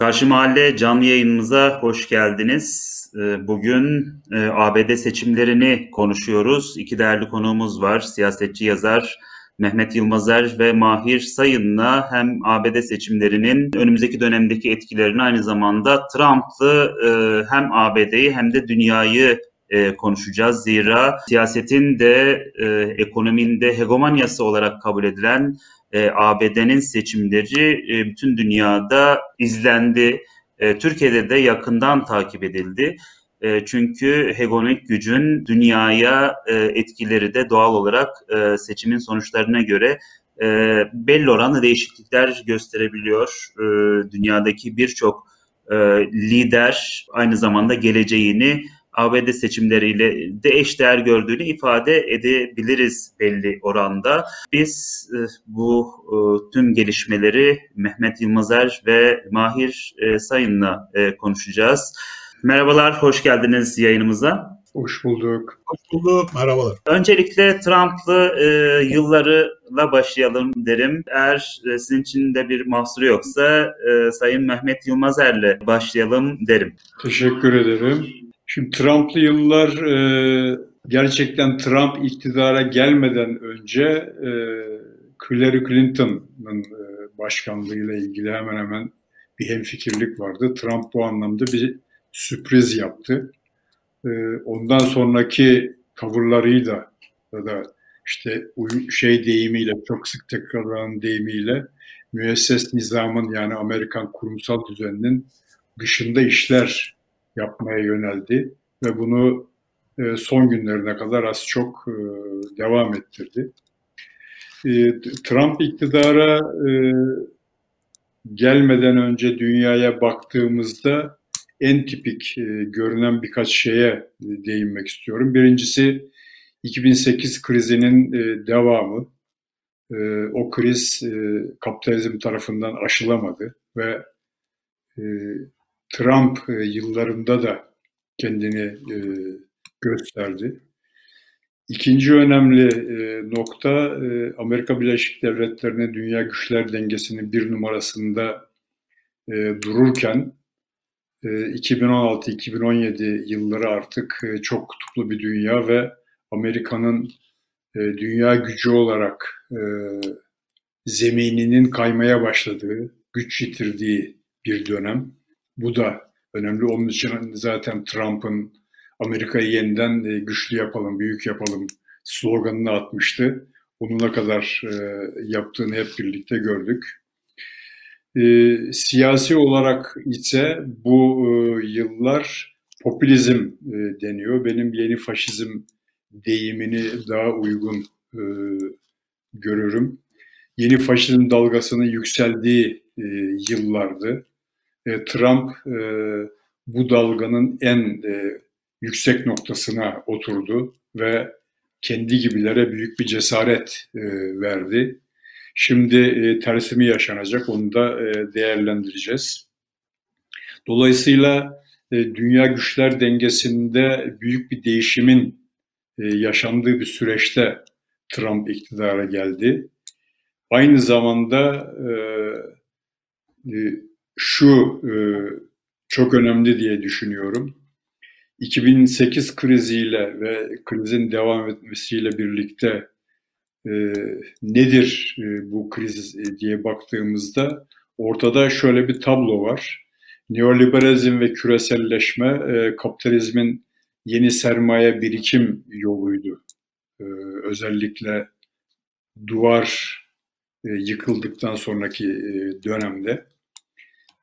Karşı Mahalle canlı yayınımıza hoş geldiniz. Ee, bugün e, ABD seçimlerini konuşuyoruz. İki değerli konuğumuz var. Siyasetçi yazar Mehmet Yılmazer ve Mahir Sayın'la hem ABD seçimlerinin önümüzdeki dönemdeki etkilerini aynı zamanda Trump'lı e, hem ABD'yi hem de dünyayı e, konuşacağız. Zira siyasetin de ekonominin de hegemonyası olarak kabul edilen e, ABD'nin seçimleri e, bütün dünyada izlendi. E, Türkiye'de de yakından takip edildi. E, çünkü hegemonik gücün dünyaya e, etkileri de doğal olarak e, seçimin sonuçlarına göre e, belli oranlı değişiklikler gösterebiliyor. E, dünyadaki birçok e, lider aynı zamanda geleceğini ABD seçimleriyle de eşdeğer gördüğünü ifade edebiliriz belli oranda. Biz e, bu e, tüm gelişmeleri Mehmet Yılmazer ve Mahir e, Sayın'la konuşacağız. Merhabalar, hoş geldiniz yayınımıza. Hoş bulduk. Hoş bulduk, merhabalar. Öncelikle Trump'lı e, yıllarıyla başlayalım derim. Eğer e, sizin için de bir mahsuru yoksa e, Sayın Mehmet Yılmazer'le başlayalım derim. Teşekkür ederim. Şimdi Trump'lı yıllar e, gerçekten Trump iktidara gelmeden önce e, Hillary Clinton'ın e, başkanlığıyla ilgili hemen hemen bir hemfikirlik vardı. Trump bu anlamda bir sürpriz yaptı. E, ondan sonraki tavırlarıyla ya da işte şey deyimiyle çok sık tekrarlanan deyimiyle müesses nizamın yani Amerikan kurumsal düzeninin dışında işler yapmaya yöneldi ve bunu e, son günlerine kadar az çok e, devam ettirdi. E, Trump iktidara gelmeden önce dünyaya baktığımızda en tipik görünen birkaç şeye değinmek istiyorum. Birincisi 2008 krizinin devamı. O kriz kapitalizm tarafından aşılamadı ve Trump e, yıllarında da kendini e, gösterdi. İkinci önemli e, nokta Amerika Birleşik Devletleri'ne dünya güçler dengesinin bir numarasında dururken 2016-2017 yılları artık çok kutuplu bir dünya ve Amerika'nın dünya gücü olarak zemininin kaymaya başladığı, güç yitirdiği bir dönem. Bu da önemli. Onun için zaten Trump'ın Amerika'yı yeniden e, güçlü yapalım, büyük yapalım sloganını atmıştı. Onu ne kadar e, yaptığını hep birlikte gördük. E, siyasi olarak ise bu yıllar popülizm deniyor. Benim yeni faşizm deyimini daha uygun görürüm. Yeni faşizm dalgasının yükseldiği yıllardı. E, Trump e, bu dalganın en e, yüksek noktasına oturdu ve kendi gibilere büyük bir cesaret verdi. Şimdi tersimi yaşanacak, onu da değerlendireceğiz. Dolayısıyla dünya güçler dengesinde büyük bir değişimin yaşandığı bir süreçte Trump iktidara geldi. Aynı zamanda şu e, çok önemli diye düşünüyorum. 2008 kriziyle ve krizin devam etmesiyle birlikte e, nedir e, bu kriz diye baktığımızda ortada şöyle bir tablo var. Neoliberalizm ve küreselleşme kapitalizmin yeni sermaye birikim yoluydu. Özellikle duvar yıkıldıktan sonraki dönemde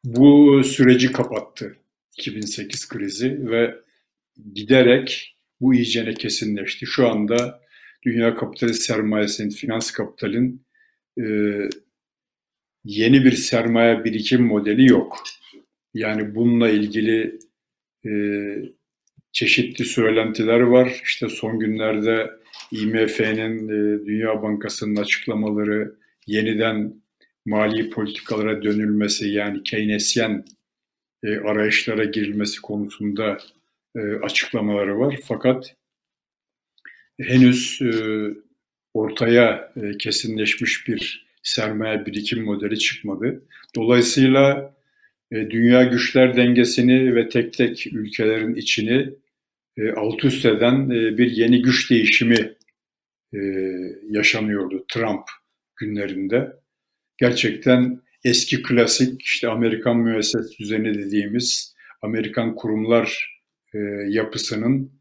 bu süreci kapattı 2008 krizi ve giderek bu iyicene kesinleşti. Şu anda dünya kapitalist sermayesinin, finans kapitalin e, yeni bir sermaye birikim modeli yok. Yani bununla ilgili e, çeşitli söylentiler var. İşte son günlerde IMF'nin, e, Dünya Bankası'nın açıklamaları yeniden mali politikalara dönülmesi yani Keynesyen e, arayışlara girilmesi konusunda e, açıklamaları var. Fakat henüz e, ortaya e, kesinleşmiş bir sermaye birikim modeli çıkmadı. Dolayısıyla e, dünya güçler dengesini ve tek tek ülkelerin içini e, alt üst eden e, bir yeni güç değişimi e, yaşanıyordu Trump günlerinde. Gerçekten eski klasik işte Amerikan müesses düzeni dediğimiz Amerikan kurumlar e, yapısının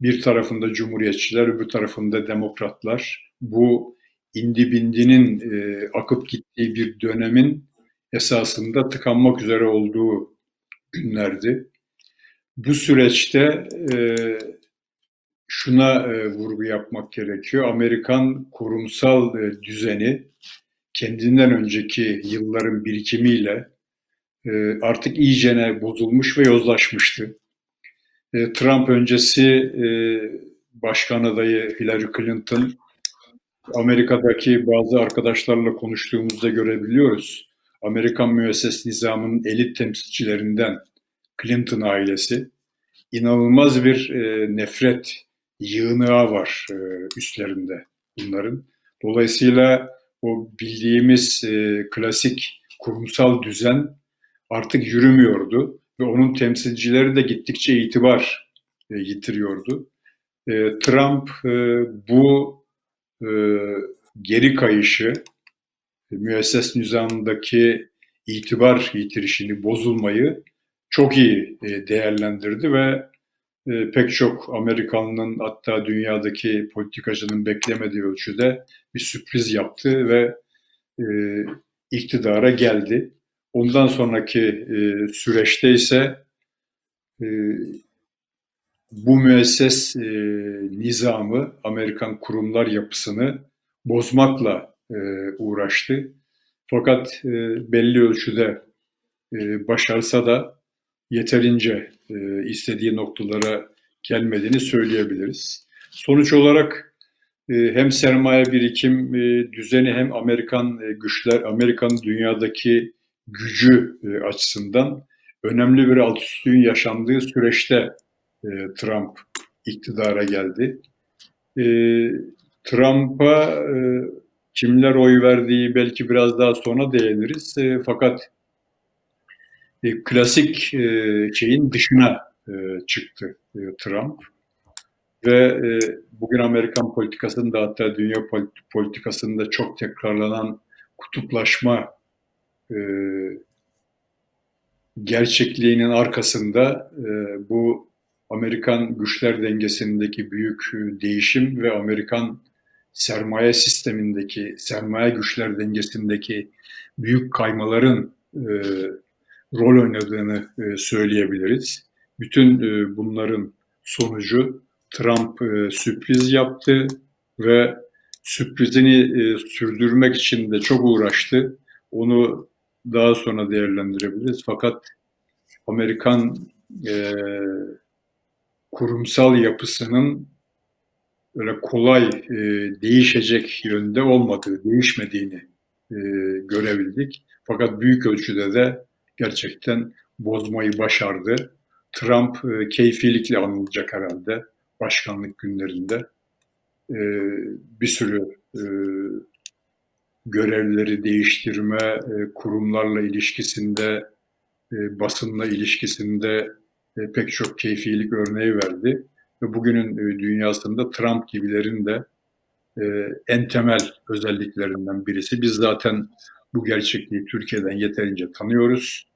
bir tarafında cumhuriyetçiler, öbür tarafında demokratlar. Bu indi bindinin e, akıp gittiği bir dönemin esasında tıkanmak üzere olduğu günlerdi. Bu süreçte e, şuna e, vurgu yapmak gerekiyor. Amerikan kurumsal e, düzeni kendinden önceki yılların birikimiyle e, artık iyicene bozulmuş ve yozlaşmıştı. E, Trump öncesi e, başkan adayı Hillary Clinton Amerika'daki bazı arkadaşlarla konuştuğumuzda görebiliyoruz. Amerikan müesses nizamının elit temsilcilerinden Clinton ailesi inanılmaz bir nefret yığınağı var üstlerinde bunların. Dolayısıyla o bildiğimiz e, klasik kurumsal düzen artık yürümüyordu ve onun temsilcileri de gittikçe itibar e, yitiriyordu. E, Trump e, bu e, geri kayışı, e, müesses nizamındaki itibar yitirişini, bozulmayı çok iyi e, değerlendirdi ve e, pek çok Amerikanlının hatta dünyadaki politikacının beklemediği ölçüde bir sürpriz yaptı ve e, iktidara geldi. Ondan sonraki e, süreçte ise e, bu müesses e, nizamı, Amerikan kurumlar yapısını bozmakla e, uğraştı. Fakat e, belli ölçüde e, başarsa da yeterince e, istediği noktalara gelmediğini söyleyebiliriz. Sonuç olarak e, hem sermaye birikim e, düzeni hem Amerikan e, güçler, Amerikan dünyadaki gücü e, açısından önemli bir alt üstlüğün yaşandığı süreçte e, Trump iktidara geldi. E, Trump'a e, kimler oy verdiği belki biraz daha sonra değiniriz. E, fakat e, klasik e, şeyin dışına e, çıktı e, Trump. Ve bugün Amerikan politikasında hatta dünya politikasında çok tekrarlanan kutuplaşma gerçekliğinin arkasında bu Amerikan güçler dengesindeki büyük değişim ve Amerikan sermaye sistemindeki, sermaye güçler dengesindeki büyük kaymaların e, rol oynadığını e, söyleyebiliriz. Bütün e, bunların sonucu Trump e, sürpriz yaptı ve sürprizini sürdürmek için de çok uğraştı. Onu daha sonra değerlendirebiliriz. Fakat Amerikan kurumsal yapısının öyle kolay e, değişecek yönde olmadığı, değişmediğini e, görebildik. Fakat büyük ölçüde de gerçekten bozmayı başardı. Trump e, keyfilikle anılacak herhalde başkanlık günlerinde. E, bir sürü e, görevleri değiştirme, e, kurumlarla ilişkisinde, basınla ilişkisinde pek çok keyfilik örneği verdi. Ve bugünün dünyasında Trump gibilerin de en temel özelliklerinden birisi. Biz zaten bu gerçekliği Türkiye'den yeterince tanıyoruz.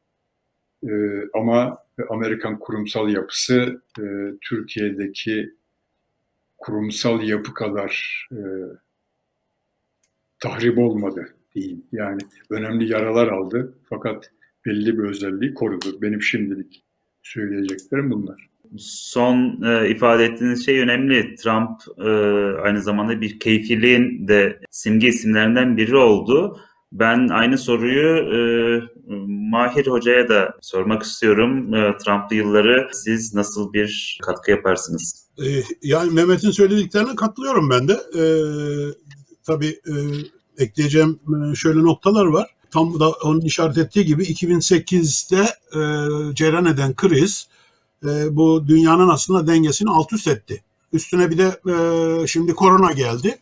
E, ama Amerikan kurumsal yapısı e, Türkiye'deki kurumsal yapı kadar e, tahrip olmadı diyeyim. Yani önemli yaralar aldı fakat belli bir özelliği korudu. Benim şimdilik söyleyeceklerim bunlar. Son e, ifade ettiğiniz şey önemli. Trump e, aynı zamanda bir keyfiliğin de simge isimlerinden biri oldu. Ben aynı soruyu e, Mahir Hoca'ya da sormak istiyorum. E, Trump'lı yılları siz nasıl bir katkı yaparsınız? E, yani Mehmet'in söylediklerine katılıyorum ben de. E, tabii e, ekleyeceğim e, şöyle noktalar var. Tam da onun işaret ettiği gibi 2008'de e, cereyan eden kriz e, bu dünyanın aslında dengesini alt üst etti. Üstüne bir de e, şimdi korona geldi.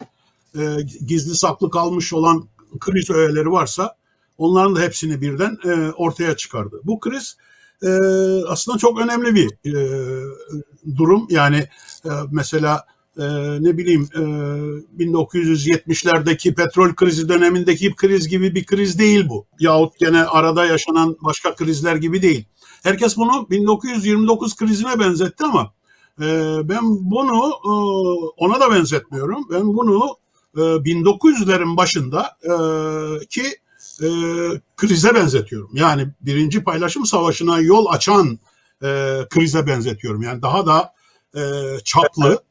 E, gizli saklı kalmış olan kriz öğeleri varsa onların da hepsini birden e, ortaya çıkardı. Bu kriz e, aslında çok önemli bir e, durum. Yani e, mesela e, ne bileyim e, 1970'lerdeki petrol krizi dönemindeki kriz gibi bir kriz değil bu. Yahut gene arada yaşanan başka krizler gibi değil. Herkes bunu 1929 krizine benzetti ama e, ben bunu e, ona da benzetmiyorum. Ben bunu e, 1900'lerin başında e, ki e, krize benzetiyorum. Yani birinci paylaşım savaşına yol açan e, krize benzetiyorum. Yani daha da çaplı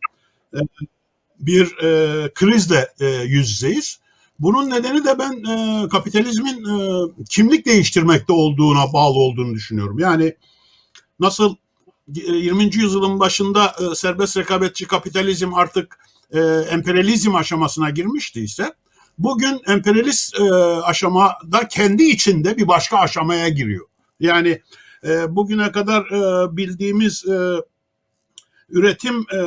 bir e, krizle yüz yüzeyiz. Bunun nedeni de ben e, kapitalizmin e, kimlik değiştirmekte olduğuna bağlı olduğunu düşünüyorum. Yani nasıl 20. E, yüzyılın başında e, serbest rekabetçi kapitalizm artık e, emperyalizm aşamasına girmiştiyse bugün emperyalist e, aşamada kendi içinde bir başka aşamaya giriyor. Yani e, bugüne kadar e, bildiğimiz e, üretim e,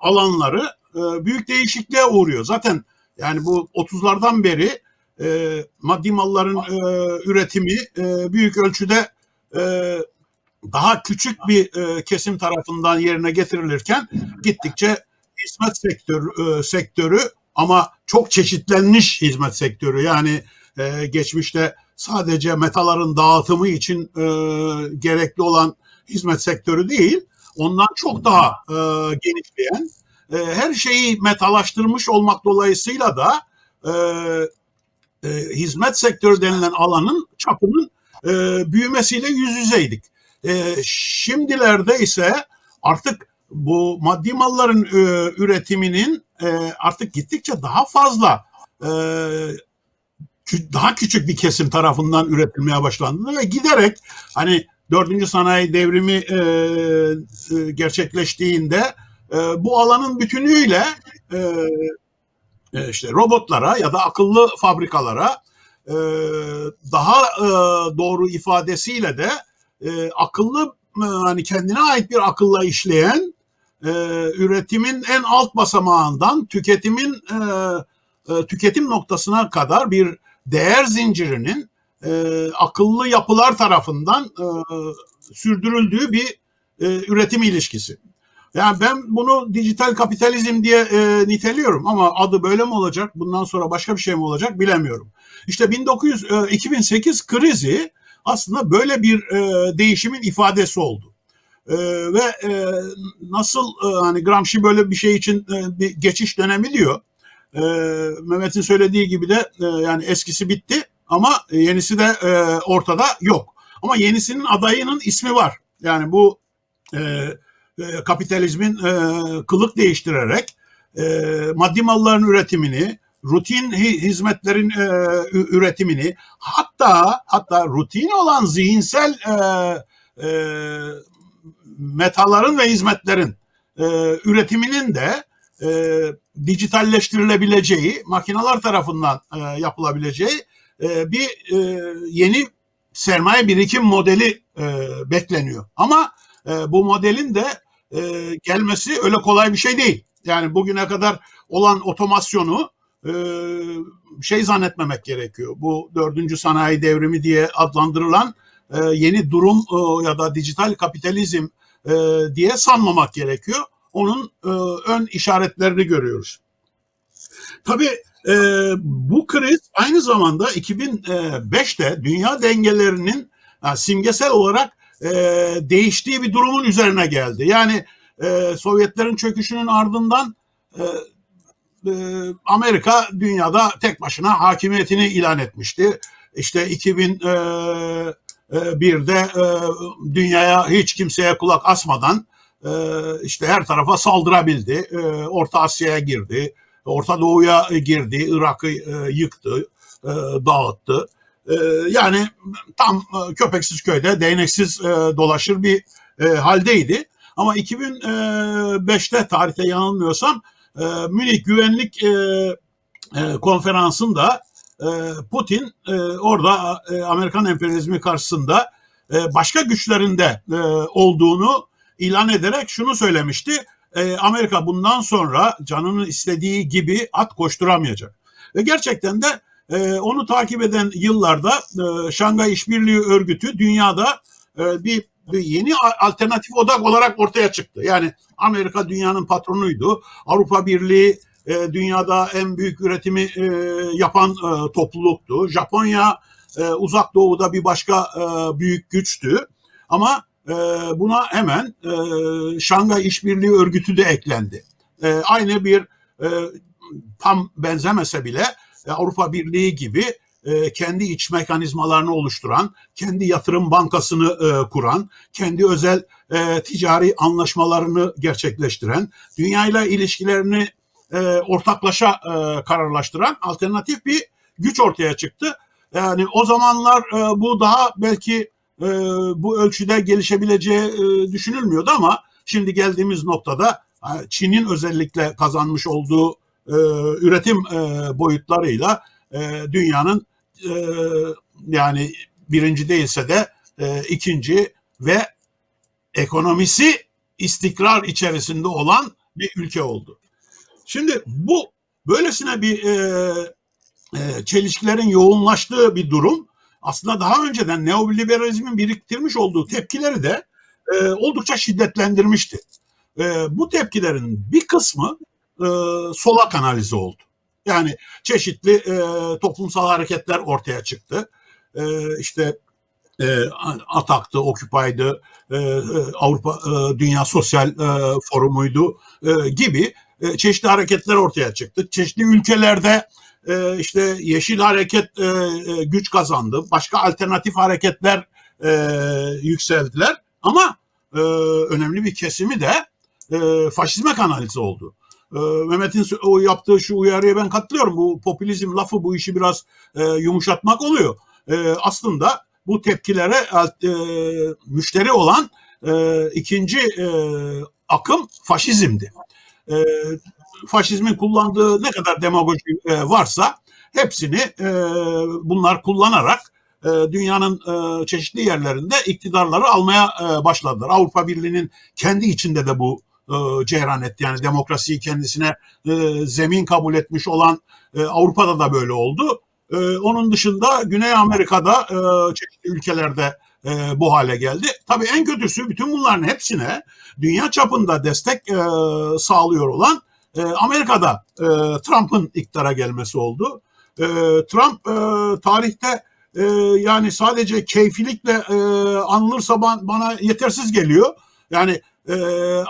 alanları e, büyük değişikliğe uğruyor. Zaten yani bu 30'lardan beri e, maddi malların e, üretimi e, büyük ölçüde e, daha küçük bir e, kesim tarafından yerine getirilirken gittikçe hizmet sektörü, e, sektörü ama çok çeşitlenmiş hizmet sektörü yani e, geçmişte sadece metaların dağıtımı için e, gerekli olan hizmet sektörü değil ondan çok daha e, genişleyen e, her şeyi metalaştırmış olmak dolayısıyla da e, e, hizmet sektörü denilen alanın çapının e, büyümesiyle yüz yüzeydik. E, şimdilerde ise artık bu maddi malların e, üretiminin e, artık gittikçe daha fazla e, daha küçük bir kesim tarafından üretilmeye başlandığını ve giderek hani dördüncü sanayi devrimi e, e, gerçekleştiğinde e, bu alanın bütünüyle e, e, işte robotlara ya da akıllı fabrikalara e, daha e, doğru ifadesiyle de e, akıllı e, hani kendine ait bir akılla işleyen e, üretimin en alt basamağından tüketimin e, e, tüketim noktasına kadar bir değer zincirinin e, akıllı yapılar tarafından e, sürdürüldüğü bir e, üretim ilişkisi. Yani ben bunu dijital kapitalizm diye e, niteliyorum ama adı böyle mi olacak? Bundan sonra başka bir şey mi olacak bilemiyorum. İşte 1900 e, 2008 krizi aslında böyle bir e, değişimin ifadesi oldu. E, ve e, nasıl e, hani Gramsci böyle bir şey için e, bir geçiş dönemi diyor. E, Mehmet'in söylediği gibi de e, yani eskisi bitti ama yenisi de e, ortada yok. Ama yenisinin adayının ismi var. Yani bu e, e, kapitalizmin e, kılık değiştirerek e, maddi malların üretimini, rutin hizmetlerin e, üretimini, hatta hatta rutin olan zihinsel e, e, metaların ve hizmetlerin e, üretiminin de e, dijitalleştirilebileceği, makineler tarafından e, yapılabileceği e, bir e, yeni sermaye birikim modeli e, bekleniyor. Ama e, bu modelin de e, gelmesi öyle kolay bir şey değil. Yani bugüne kadar olan otomasyonu e, şey zannetmemek gerekiyor. Bu dördüncü sanayi devrimi diye adlandırılan e, yeni durum e, ya da dijital kapitalizm e, diye sanmamak gerekiyor. Onun e, ön işaretlerini görüyoruz. Tabii e, bu kriz aynı zamanda 2005'te dünya dengelerinin yani simgesel olarak e, değiştiği bir durumun üzerine geldi. Yani e, Sovyetlerin çöküşünün ardından e, e, Amerika dünyada tek başına hakimiyetini ilan etmişti. İşte 2001'de e, e, dünyaya hiç kimseye kulak asmadan e, işte her tarafa saldırabildi. E, Orta Asya'ya girdi, Orta Doğu'ya girdi, Irak'ı yıktı, dağıttı. Yani tam köpeksiz köyde değneksiz dolaşır bir haldeydi. Ama 2005'te tarihte yanılmıyorsam Münih Güvenlik Konferansı'nda Putin e, orada e, Amerikan emperyalizmi karşısında e, başka güçlerinde olduğunu ilan ederek şunu söylemişti. Amerika bundan sonra canının istediği gibi at koşturamayacak. Ve gerçekten de onu takip eden yıllarda Şangay İşbirliği Örgütü dünyada bir, bir yeni alternatif odak olarak ortaya çıktı. Yani Amerika dünyanın patronuydu. Avrupa Birliği e, dünyada en büyük üretimi e, yapan e, topluluktu. Japonya uzak doğuda bir başka büyük güçtü. Ama buna hemen e, Şangay İşbirliği Örgütü de eklendi. Aynı bir tam benzemese bile Avrupa Birliği gibi kendi iç mekanizmalarını oluşturan, kendi yatırım bankasını kuran, kendi özel ticari anlaşmalarını gerçekleştiren, dünyayla ilişkilerini e, ortaklaşa e, kararlaştıran alternatif bir güç ortaya çıktı. Yani o zamanlar e, bu daha belki e, bu ölçüde gelişebileceği e, düşünülmüyordu ama şimdi geldiğimiz noktada e, Çin'in özellikle kazanmış olduğu e, üretim e, boyutlarıyla e, dünyanın e, yani birinci değilse de e, ikinci ve ekonomisi istikrar içerisinde olan bir ülke oldu. Şimdi bu böylesine bir e, e, çelişkilerin yoğunlaştığı bir durum aslında daha önceden neoliberalizmin biriktirmiş olduğu tepkileri de e, oldukça şiddetlendirmişti. E, bu tepkilerin bir kısmı e, sola kanalize oldu. Yani çeşitli e, toplumsal hareketler ortaya çıktı. E, işte e, Atak'tı, Occupy'dı, e, e, Avrupa e, Dünya Sosyal e, Forumu'ydu e, gibi e, çeşitli hareketler ortaya çıktı. Çeşitli ülkelerde e, işte Yeşil Hareket e, güç kazandı. Başka alternatif hareketler yükseldiler. Ama önemli bir kesimi de e, faşizme kanalize oldu. Mehmet'in o yaptığı şu uyarıya ben katılıyorum. Bu popülizm lafı bu işi biraz yumuşatmak oluyor. Aslında bu tepkilere müşteri olan ikinci akım faşizmdi. E, faşizmin kullandığı ne kadar demagoji e, varsa hepsini e, bunlar kullanarak e, dünyanın e, çeşitli yerlerinde iktidarları almaya e, başladılar. Avrupa Birliği'nin kendi içinde de bu e, ceyran etti. Yani demokrasiyi kendisine e, zemin kabul etmiş olan e, Avrupa'da da böyle oldu. E, onun dışında Güney Amerika'da e, çeşitli ülkelerde e, bu hale geldi. Tabii en kötüsü bütün bunların hepsine dünya çapında destek e, sağlıyor olan e, Amerika'da e, Trump'ın iktidara gelmesi oldu. E, Trump e, tarihte e, yani sadece keyfilikle e, anılırsa ban, bana yetersiz geliyor. Yani e,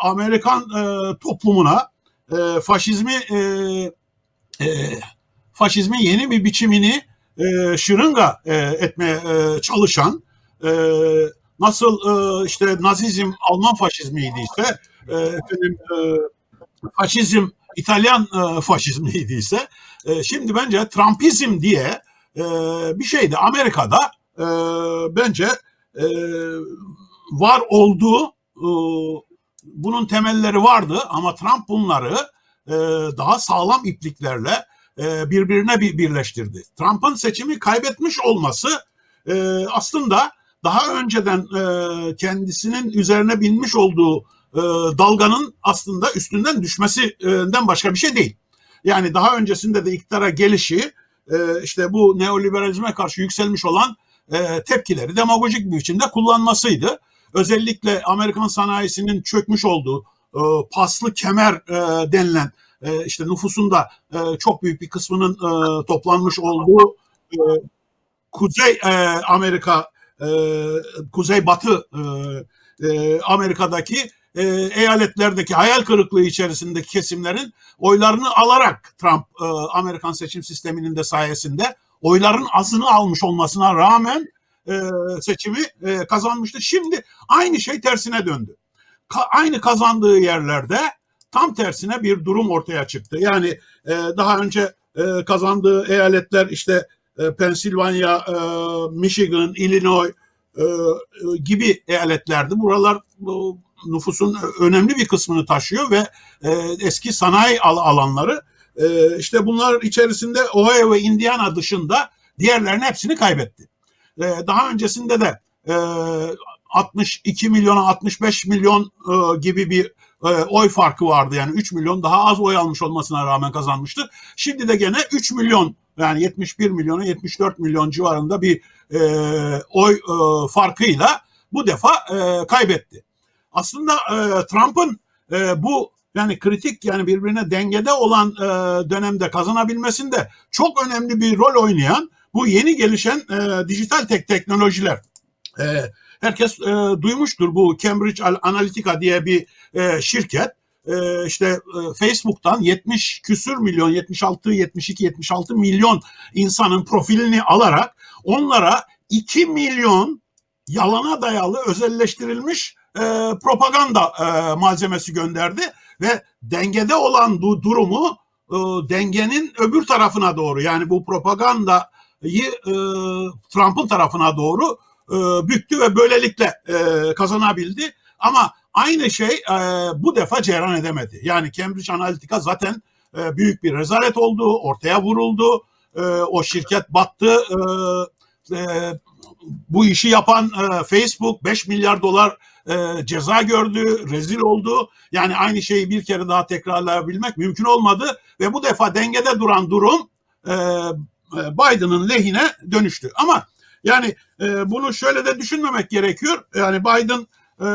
Amerikan e, toplumuna e, faşizmi e, e, faşizmin yeni bir biçimini e, şırınga e, etmeye e, çalışan e, nasıl e, işte Nazizm Alman faşizmiydiyse e, efendim e, faşizm İtalyan e, faşizmiydiyse e, şimdi bence Trumpizm diye e, bir şeydi Amerika'da e, bence e, var olduğu e, bunun temelleri vardı ama Trump bunları e, daha sağlam ipliklerle e, birbirine bir birleştirdi. Trump'ın seçimi kaybetmiş olması e, aslında daha önceden e, kendisinin üzerine binmiş olduğu e, dalganın aslında üstünden düşmesinden başka bir şey değil. Yani daha öncesinde de iktidara gelişi e, işte bu neoliberalizme karşı yükselmiş olan e, tepkileri demagojik bir biçimde kullanmasıydı. Özellikle Amerikan sanayisinin çökmüş olduğu e, paslı kemer e, denilen e, işte nüfusun da e, çok büyük bir kısmının e, toplanmış olduğu e, Kuzey e, Amerika, e, Kuzey Batı e, e, Amerika'daki e, eyaletlerdeki hayal kırıklığı içerisindeki kesimlerin oylarını alarak Trump Amerikan seçim sisteminin de sayesinde oyların azını almış olmasına rağmen seçimi kazanmıştı. Şimdi aynı şey tersine döndü. Aynı kazandığı yerlerde tam tersine bir durum ortaya çıktı. Yani daha önce kazandığı eyaletler işte e, Pensilvanya, e, Michigan, Illinois e, e gibi eyaletlerdi. Buralar bu, nüfusun önemli bir kısmını taşıyor ve eski sanayi alanları işte bunlar içerisinde Ohio ve Indiana dışında diğerlerinin hepsini kaybetti. Daha öncesinde de e, 62 milyona 65 milyon gibi bir e, oy farkı vardı. Yani 3 milyon daha az oy almış olmasına rağmen kazanmıştı. Şimdi de gene 3 milyon yani 71 milyona 74 milyon civarında bir e, oy e, farkıyla bu defa e, kaybetti. Aslında e, Trump'ın e, bu yani kritik yani birbirine dengede olan e, dönemde kazanabilmesinde çok önemli bir rol oynayan bu yeni gelişen e, dijital tek teknolojiler. E, herkes e, duymuştur bu Cambridge Analytica diye bir e, şirket. E, işte e, Facebook'tan 70 küsür milyon, 76, 72, 76 milyon insanın profilini alarak onlara 2 milyon yalana dayalı özelleştirilmiş e, propaganda e, malzemesi gönderdi ve dengede olan bu durumu e, dengenin öbür tarafına doğru yani bu propagandayı e, Trump'ın tarafına doğru e, büktü ve böylelikle e, kazanabildi. Ama aynı şey e, bu defa cereyan edemedi. Yani Cambridge Analytica zaten büyük bir rezalet oldu, ortaya vuruldu. O şirket battı. Bu işi yapan Facebook 5 milyar dolar ceza gördü, rezil oldu. Yani aynı şeyi bir kere daha tekrarlayabilmek mümkün olmadı ve bu defa dengede duran durum e Biden'ın lehine dönüştü. Ama yani e, bunu şöyle de düşünmemek gerekiyor. Yani Biden e,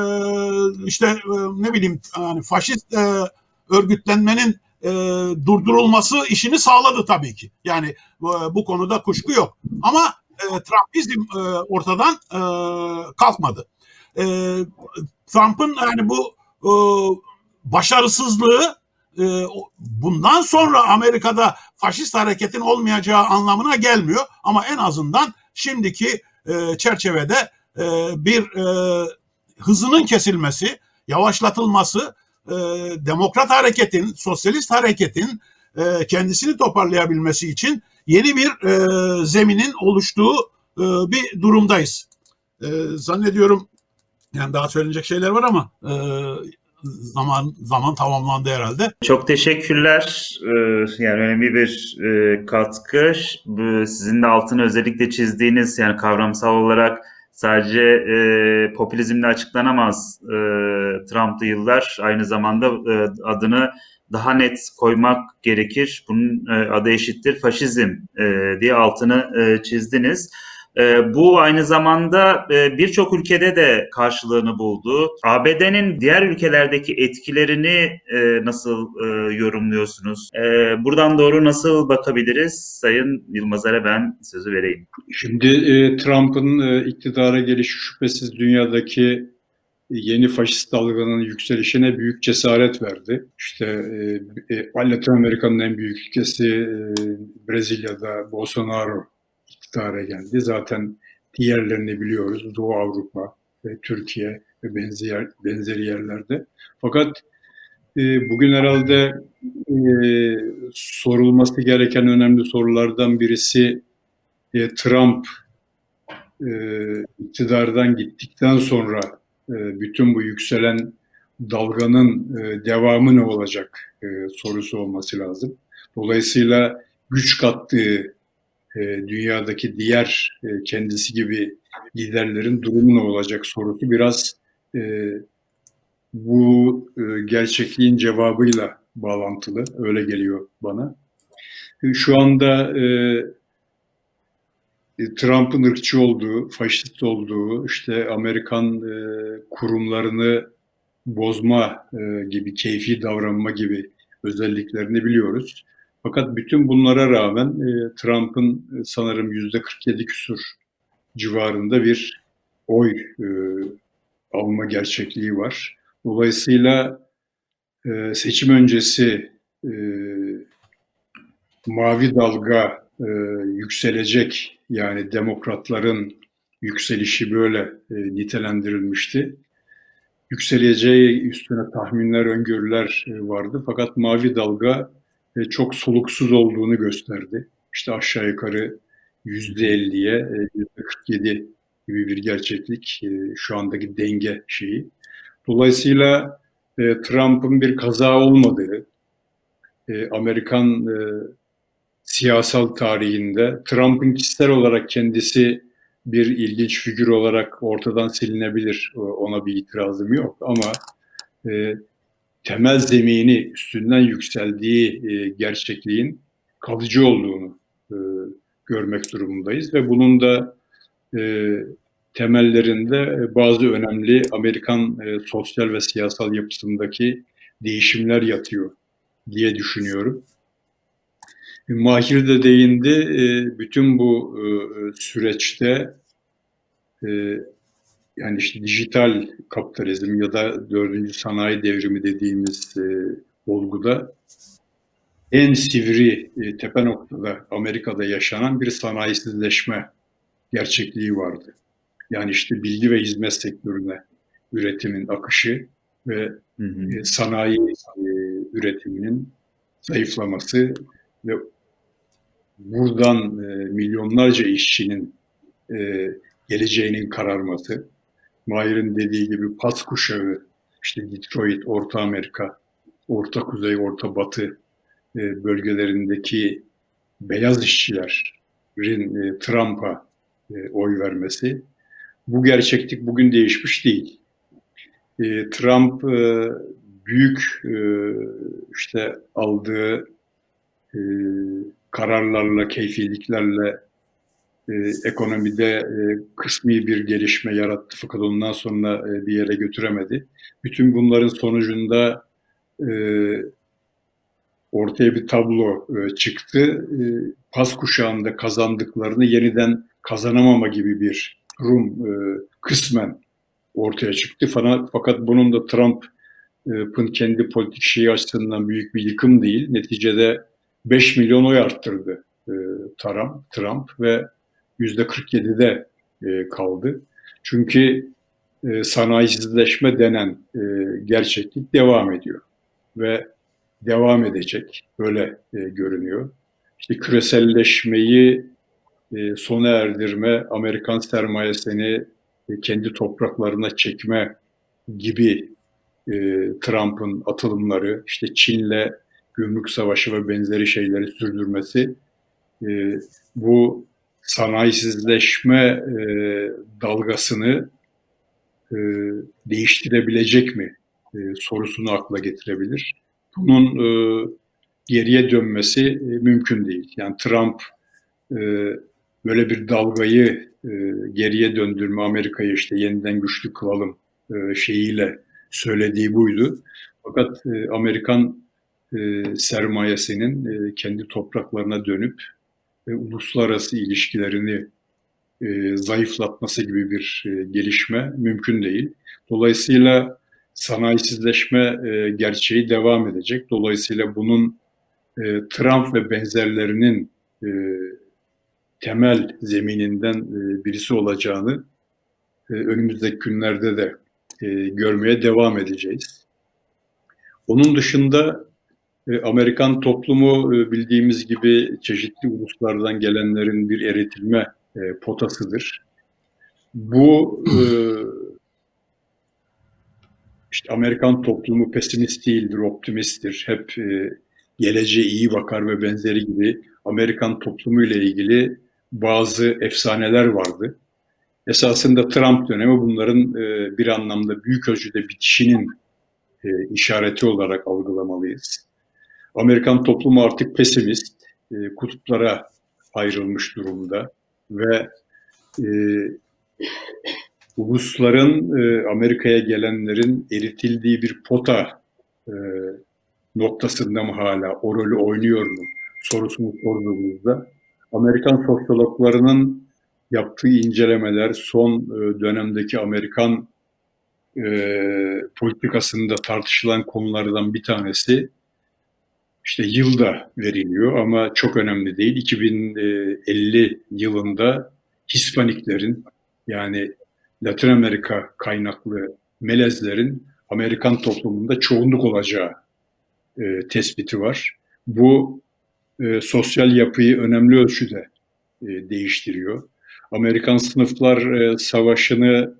işte e, ne bileyim yani faşist e, örgütlenmenin e, durdurulması işini sağladı tabii ki. Yani e, bu konuda kuşku yok. Ama e, Trumpizm e, ortadan e, kalkmadı. E, Trump'ın yani bu e, başarısızlığı e, bundan sonra Amerika'da faşist hareketin olmayacağı anlamına gelmiyor. Ama en azından şimdiki e, çerçevede e, bir e, hızının kesilmesi, yavaşlatılması, e, demokrat hareketin, sosyalist hareketin e, kendisini toparlayabilmesi için yeni bir e, zeminin oluştuğu e, bir durumdayız. E, zannediyorum yani daha söylenecek şeyler var ama e, zaman zaman tamamlandı herhalde. Çok teşekkürler. Ee, yani önemli bir e, katkı. Sizin de altını özellikle çizdiğiniz yani kavramsal olarak sadece e, popülizmle açıklanamaz e, Trump'lı yıllar. Aynı zamanda e, adını daha net koymak gerekir. Bunun e, adı eşittir faşizm e, diye altını e, çizdiniz. E, bu aynı zamanda e, birçok ülkede de karşılığını buldu. ABD'nin diğer ülkelerdeki etkilerini e, nasıl e, yorumluyorsunuz? E, buradan doğru nasıl bakabiliriz? Sayın Yılmaz'a ben sözü vereyim. Şimdi e, Trump'ın e, iktidara gelişi şüphesiz dünyadaki yeni faşist dalganın yükselişine büyük cesaret verdi. İşte e, e, Latin Amerika'nın en büyük ülkesi e, Brezilya'da Bolsonaro iktidara geldi. Zaten diğerlerini biliyoruz. Doğu Avrupa ve Türkiye ve benzer, benzeri yerlerde. Fakat e, bugün herhalde e, sorulması gereken önemli sorulardan birisi e, Trump e, iktidardan gittikten sonra e, bütün bu yükselen dalganın e, devamı ne olacak e, sorusu olması lazım. Dolayısıyla güç kattığı e, dünyadaki diğer e, kendisi gibi liderlerin durumu ne olacak sorusu biraz e, bu gerçekliğin cevabıyla bağlantılı. Öyle geliyor bana. Şu anda Trump'ın ırkçı olduğu, faşist olduğu, işte Amerikan kurumlarını bozma gibi, keyfi davranma gibi özelliklerini biliyoruz. Fakat bütün bunlara rağmen e, Trump'ın e, sanırım yüzde 47 küsur civarında bir oy e, alma gerçekliği var. Dolayısıyla e, seçim öncesi e, mavi dalga e, yükselecek yani demokratların yükselişi böyle e, nitelendirilmişti. Yükseleceği üstüne tahminler, öngörüler e, vardı. Fakat mavi dalga çok soluksuz olduğunu gösterdi. İşte aşağı yukarı %50'ye %47 e, gibi bir gerçeklik e, şu andaki denge şeyi. Dolayısıyla Trump'ın bir kaza olmadığı, Amerikan siyasal tarihinde Trump'ın kişisel olarak kendisi bir ilginç figür olarak ortadan silinebilir. Ona bir itirazım yok ama temel zemini üstünden yükseldiği e, gerçekliğin kalıcı olduğunu e, görmek durumundayız ve bunun da e, temellerinde bazı önemli Amerikan e, sosyal ve siyasal yapısındaki değişimler yatıyor diye düşünüyorum. Mahir de değindi. E, bütün bu e, süreçte e, yani işte dijital kapitalizm ya da dördüncü sanayi devrimi dediğimiz olguda en sivri tepe noktada Amerika'da yaşanan bir sanayisizleşme gerçekliği vardı. Yani işte bilgi ve hizmet sektörüne üretimin akışı ve hı hı. sanayi üretiminin zayıflaması ve buradan e, milyonlarca işçinin e, geleceğinin kararması, Mahir'in dediği gibi pas kuşağı, işte Detroit, Orta Amerika, Orta Kuzey, Orta Batı e, bölgelerindeki beyaz işçilerin e, Trump'a e, oy vermesi, bu gerçeklik bugün değişmiş değil. Trump büyük işte aldığı kararlarla, keyfiliklerle e, ekonomide e, kısmi bir gelişme yarattı fakat ondan sonra e, bir yere götüremedi. Bütün bunların sonucunda e, ortaya bir tablo e, çıktı. E, pas kuşağında kazandıklarını yeniden kazanamama gibi bir durum e, kısmen ortaya çıktı. Fakat bunun da Trump'ın kendi politik şeyi açısından büyük bir yıkım değil. Neticede 5 milyon oy arttırdı e, Trump, Trump ve %47'de e, kaldı. Çünkü e, sanayisizleşme denen e, gerçeklik devam ediyor ve devam edecek. Böyle e, görünüyor. İşte küreselleşmeyi sona erdirme, Amerikan sermayesini kendi topraklarına çekme gibi e, Trump'ın atılımları, işte Çin'le gümrük savaşı ve benzeri şeyleri sürdürmesi bu sanayisizleşme e, dalgasını e, değiştirebilecek mi e, sorusunu akla getirebilir. Bunun e, geriye dönmesi e, mümkün değil. Yani Trump e, böyle bir dalgayı e, geriye döndürme Amerika'yı işte yeniden güçlü kılalım e, şeyiyle söylediği buydu. Fakat e, Amerikan e, sermayesinin e, kendi topraklarına dönüp e, uluslararası ilişkilerini e, zayıflatması gibi bir e, gelişme mümkün değil. Dolayısıyla sanayisizleşme e, gerçeği devam edecek. Dolayısıyla bunun e, Trump ve benzerlerinin e, temel zemininden e, birisi olacağını e, önümüzdeki günlerde de e, görmeye devam edeceğiz. Onun dışında Amerikan toplumu e, bildiğimiz gibi çeşitli uluslardan gelenlerin bir eritilme e, potasıdır. Bu işte Amerikan toplumu pesimist değildir, optimisttir. Hep geleceğe iyi bakar ve benzeri gibi Amerikan toplumu ile ilgili bazı efsaneler vardı. Esasında Trump dönemi bunların bir anlamda büyük ölçüde bitişinin işareti olarak algılamalıyız. Amerikan toplumu artık pesimist, e, kutuplara ayrılmış durumda ve e, ulusların e, Amerika'ya gelenlerin eritildiği bir pota e, noktasında mı hala? O rolü oynuyor mu? Sorusunu sorduğumuzda Amerikan sosyologlarının yaptığı incelemeler son e, dönemdeki Amerikan e, politikasında tartışılan konulardan bir tanesi işte yılda veriliyor ama çok önemli değil. 2050 yılında Hispaniklerin yani Latin Amerika kaynaklı melezlerin Amerikan toplumunda çoğunluk olacağı e, tespiti var. Bu e, sosyal yapıyı önemli ölçüde e, değiştiriyor. Amerikan sınıflar e, savaşını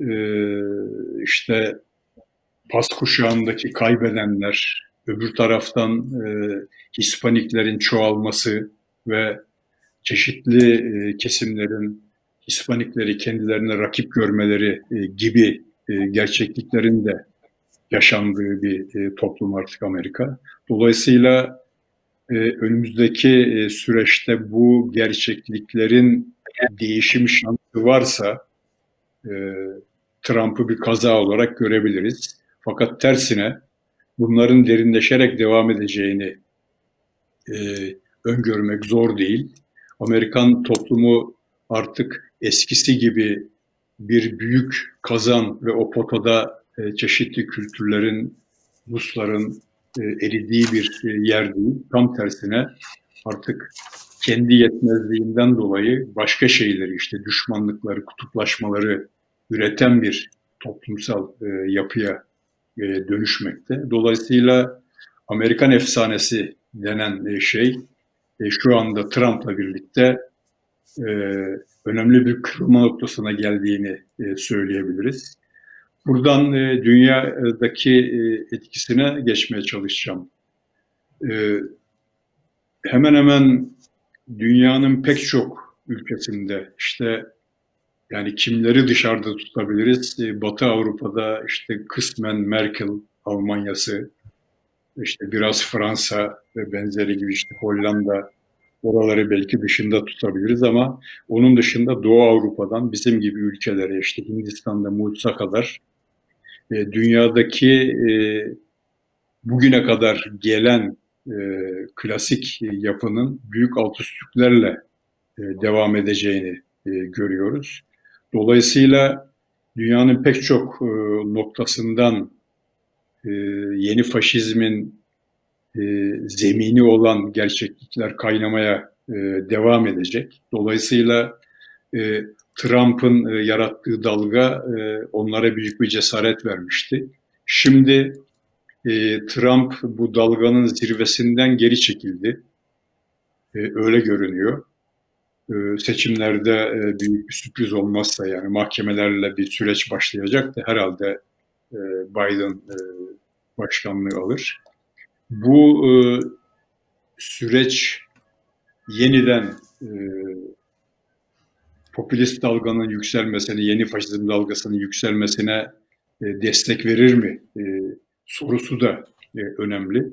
e, işte pas kuşağındaki kaybedenler, öbür taraftan e, Hispaniklerin çoğalması ve çeşitli e, kesimlerin Hispanikleri kendilerine rakip görmeleri e, gibi e, gerçekliklerin de yaşandığı bir e, toplum artık Amerika. Dolayısıyla e, önümüzdeki e, süreçte bu gerçekliklerin değişim şansı varsa e, Trump'ı bir kaza olarak görebiliriz. Fakat tersine bunların derinleşerek devam edeceğini e, öngörmek zor değil. Amerikan toplumu artık eskisi gibi bir büyük kazan ve o potada e, çeşitli kültürlerin, Rusların e, eridiği bir e, yer değil. Tam tersine artık kendi yetmezliğinden dolayı başka şeyleri işte düşmanlıkları, kutuplaşmaları üreten bir toplumsal e, yapıya e, dönüşmekte. Dolayısıyla Amerikan efsanesi denen e, şey e, şu anda Trump'la birlikte önemli bir kırılma noktasına geldiğini söyleyebiliriz. Buradan dünyadaki etkisine geçmeye çalışacağım. Hemen hemen dünyanın pek çok ülkesinde işte yani kimleri dışarıda tutabiliriz? E, Batı Avrupa'da işte kısmen Merkel Almanyası, işte biraz Fransa ve benzeri gibi işte Hollanda oraları belki dışında tutabiliriz ama onun dışında Doğu Avrupa'dan bizim gibi ülkelere işte Hindistan'da Muls'a kadar e, dünyadaki e, bugüne kadar gelen e, klasik yapının büyük alt üstlüklerle e, devam edeceğini e, görüyoruz. Dolayısıyla dünyanın pek çok e, noktasından e, yeni faşizmin e, zemini olan gerçeklikler kaynamaya devam edecek. Dolayısıyla Trump'ın yarattığı dalga onlara büyük bir cesaret vermişti. Şimdi Trump bu dalganın zirvesinden geri çekildi. Öyle görünüyor. E, seçimlerde e, büyük bir sürpriz olmazsa yani mahkemelerle bir süreç başlayacak da herhalde e, Biden başkanlığı alır. Bu süreç yeniden popülist dalganın yükselmesine, yeni faşizm dalgasının yükselmesine destek verir mi sorusu da önemli.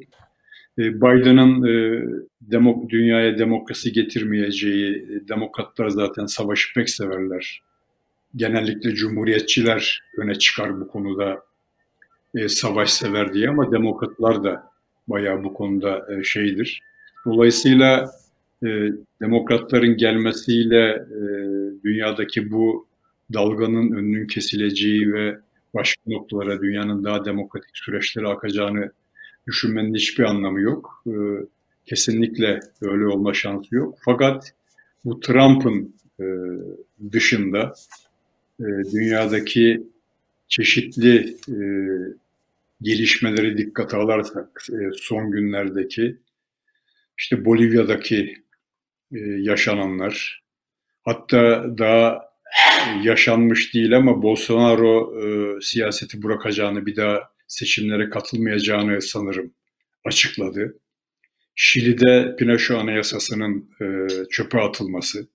E, Biden'ın e, demok dünyaya demokrasi getirmeyeceği, e, demokratlar zaten savaşı pek severler. Genellikle cumhuriyetçiler öne çıkar bu konuda e, savaş sever diye ama demokratlar da bayağı bu konuda e, şeydir. Dolayısıyla e, demokratların gelmesiyle e, dünyadaki bu dalganın önünün kesileceği ve başka noktalara dünyanın daha demokratik süreçlere akacağını düşünmenin hiçbir anlamı yok. E, kesinlikle öyle olma şansı yok. Fakat bu Trump'ın e, dışında e, dünyadaki çeşitli e, gelişmeleri dikkate alarsak son günlerdeki işte Bolivya'daki yaşananlar hatta daha yaşanmış değil ama Bolsonaro siyaseti bırakacağını bir daha seçimlere katılmayacağını sanırım açıkladı. Şili'de Pinochet Anayasası'nın e, çöpe atılması,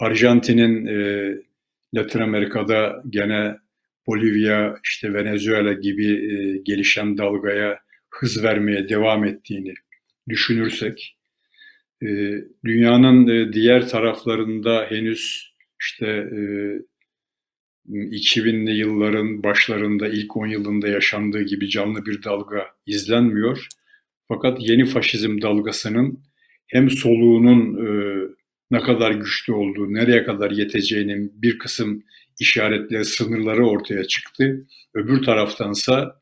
Arjantin'in e, Latin Amerika'da gene Bolivya, işte Venezuela gibi e, gelişen dalgaya hız vermeye devam ettiğini düşünürsek, e, dünyanın e, diğer taraflarında henüz işte e, 2000'li yılların başlarında ilk 10 yılında yaşandığı gibi canlı bir dalga izlenmiyor. Fakat yeni faşizm dalgasının hem soluğunun e, ne kadar güçlü olduğu, nereye kadar yeteceğinin bir kısım işaretleri, sınırları ortaya çıktı. Öbür taraftansa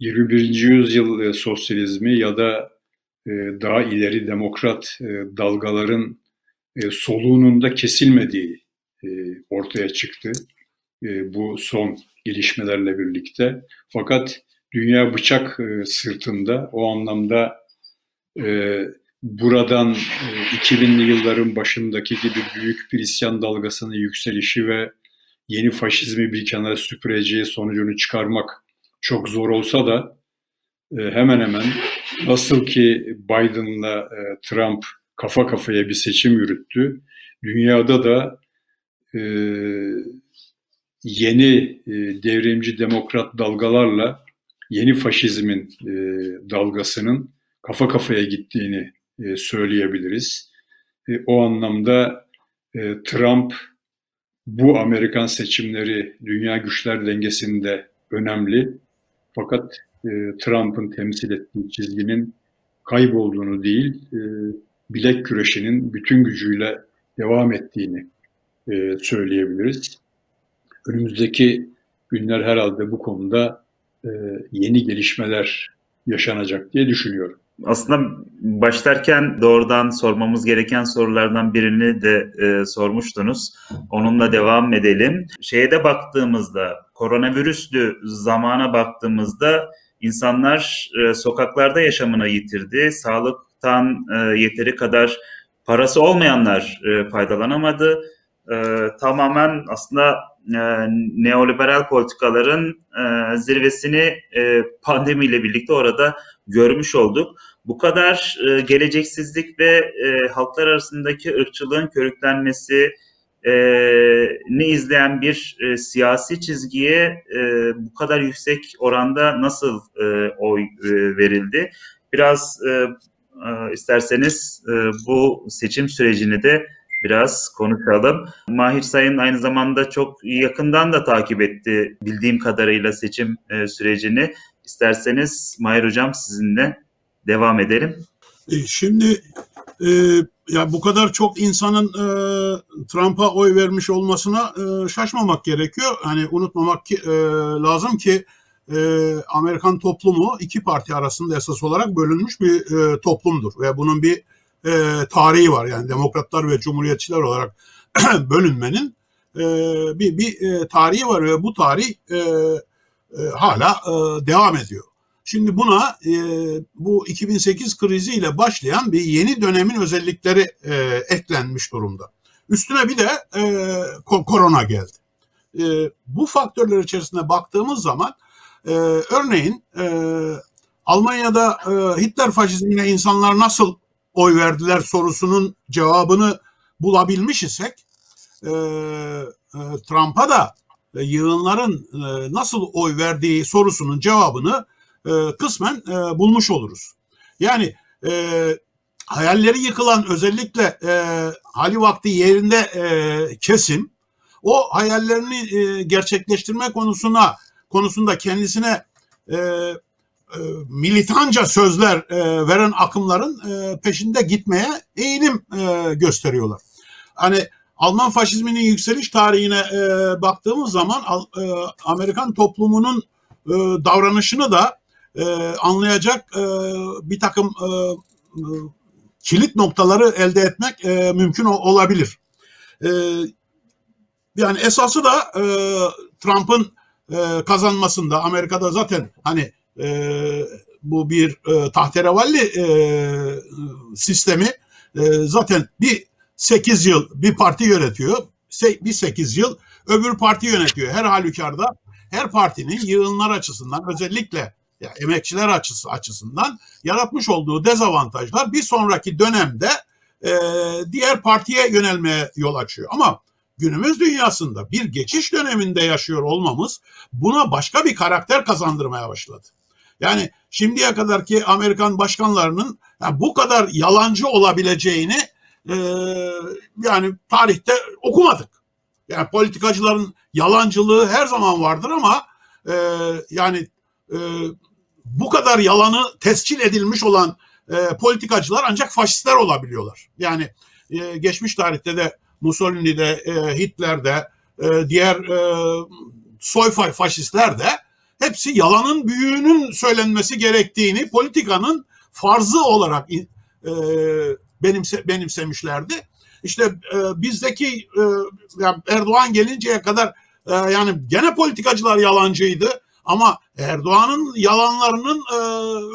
21. yüzyıl e, sosyalizmi ya da e, daha ileri demokrat e, dalgaların soluğunun da kesilmediği ortaya çıktı. E, bu son gelişmelerle birlikte. Fakat dünya bıçak e, sırtında o anlamda e, buradan e, 2000'li yılların başındaki gibi büyük bir isyan dalgasının yükselişi ve yeni faşizmi bir kenara süpüreceği sonucunu çıkarmak çok zor olsa da hemen hemen nasıl ki Biden'la e, Trump kafa kafaya bir seçim yürüttü, dünyada da yeni e, devrimci demokrat dalgalarla yeni faşizmin e, dalgasının kafa kafaya gittiğini e, söyleyebiliriz. O anlamda Trump bu Amerikan seçimleri dünya güçler dengesinde önemli. Fakat Trump'ın temsil ettiği çizginin kaybolduğunu değil, bilek güreşinin bütün gücüyle devam ettiğini söyleyebiliriz. Önümüzdeki günler herhalde bu konuda e, yeni gelişmeler yaşanacak diye düşünüyorum. Aslında başlarken doğrudan sormamız gereken sorulardan birini de e, sormuştunuz. Onunla devam edelim. Şeye de baktığımızda, koronavirüslü zamana baktığımızda insanlar e, sokaklarda yaşamını yitirdi. Sağlıktan e, yeteri kadar parası olmayanlar e, faydalanamadı. E, tamamen aslında e, neoliberal politikaların e, zirvesini e, pandemiyle birlikte orada görmüş olduk. Bu kadar e, geleceksizlik ve e, halklar arasındaki ırkçılığın körüklenmesi e, ne izleyen bir e, siyasi çizgiye e, bu kadar yüksek oranda nasıl e, oy e, verildi? Biraz e, e, isterseniz e, bu seçim sürecini de biraz konuşalım. Mahir Sayın aynı zamanda çok yakından da takip etti bildiğim kadarıyla seçim e, sürecini. İsterseniz Mahir Hocam sizinle devam edelim. E, şimdi e, ya bu kadar çok insanın e, Trump'a oy vermiş olmasına e, şaşmamak gerekiyor. Hani unutmamak ki, e, lazım ki e, Amerikan toplumu iki parti arasında esas olarak bölünmüş bir e, toplumdur ve bunun bir e, tarihi var. Yani demokratlar ve cumhuriyetçiler olarak bölünmenin e, bir, bir e, tarihi var ve bu tarih e, e, hala e, devam ediyor. Şimdi buna e, bu 2008 kriziyle başlayan bir yeni dönemin özellikleri e, eklenmiş durumda. Üstüne bir de e, korona geldi. E, bu faktörler içerisinde baktığımız zaman e, örneğin e, Almanya'da e, Hitler faşizmine insanlar nasıl oy verdiler sorusunun cevabını bulabilmiş isek e, e, Trump'a da e, yığınların e, nasıl oy verdiği sorusunun cevabını e, kısmen e, bulmuş oluruz. Yani e, hayalleri yıkılan özellikle e, hali vakti yerinde e, kesim o hayallerini e, gerçekleştirme konusuna konusunda kendisine e, militanca sözler e, veren akımların e, peşinde gitmeye eğilim e, gösteriyorlar. Hani Alman faşizminin yükseliş tarihine e, baktığımız zaman e, Amerikan toplumunun e, davranışını da e, anlayacak e, bir takım e, e, kilit noktaları elde etmek e, mümkün olabilir. E, yani esası da e, Trump'ın e, kazanmasında Amerika'da zaten hani e, bu bir e, tahterevalli e, sistemi e, zaten bir 8 yıl bir parti yönetiyor. Bir 8 yıl öbür parti yönetiyor. Her halükarda her partinin yığınlar açısından özellikle yani emekçiler açısı açısından yaratmış olduğu dezavantajlar bir sonraki dönemde e, diğer partiye yönelmeye yol açıyor. Ama günümüz dünyasında bir geçiş döneminde yaşıyor olmamız buna başka bir karakter kazandırmaya başladı. Yani şimdiye kadarki Amerikan başkanlarının yani bu kadar yalancı olabileceğini e, yani tarihte okumadık. Yani politikacıların yalancılığı her zaman vardır ama e, yani e, bu kadar yalanı tescil edilmiş olan e, politikacılar ancak faşistler olabiliyorlar. Yani e, geçmiş tarihte de Mussolini'de, e, Hitler'de, e, diğer e, soy faşistler de hepsi yalanın büyüğünün söylenmesi gerektiğini politikanın farzı olarak e, benimse, benimsemişlerdi. İşte e, bizdeki e, yani Erdoğan gelinceye kadar e, yani gene politikacılar yalancıydı ama Erdoğan'ın yalanlarının e,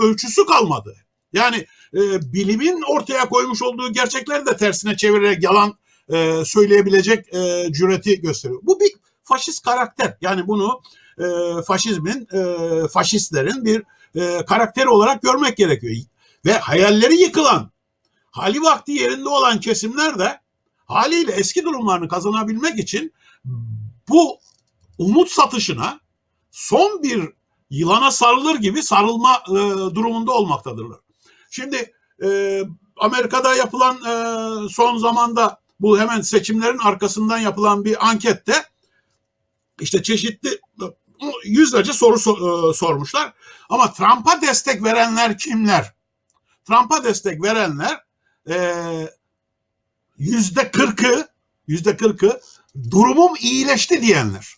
ölçüsü kalmadı. Yani e, bilimin ortaya koymuş olduğu gerçekleri de tersine çevirerek yalan e, söyleyebilecek e, cüreti gösteriyor. Bu bir faşist karakter. Yani bunu e, faşizmin, e, faşistlerin bir e, karakteri olarak görmek gerekiyor. Ve hayalleri yıkılan, hali vakti yerinde olan kesimler de haliyle eski durumlarını kazanabilmek için bu umut satışına son bir yılana sarılır gibi sarılma e, durumunda olmaktadırlar. Şimdi e, Amerika'da yapılan e, son zamanda bu hemen seçimlerin arkasından yapılan bir ankette işte çeşitli yüzlerce soru sor, e, sormuşlar. Ama Trump'a destek verenler kimler? Trump'a destek verenler e, yüzde kırkı yüzde kırkı durumum iyileşti diyenler.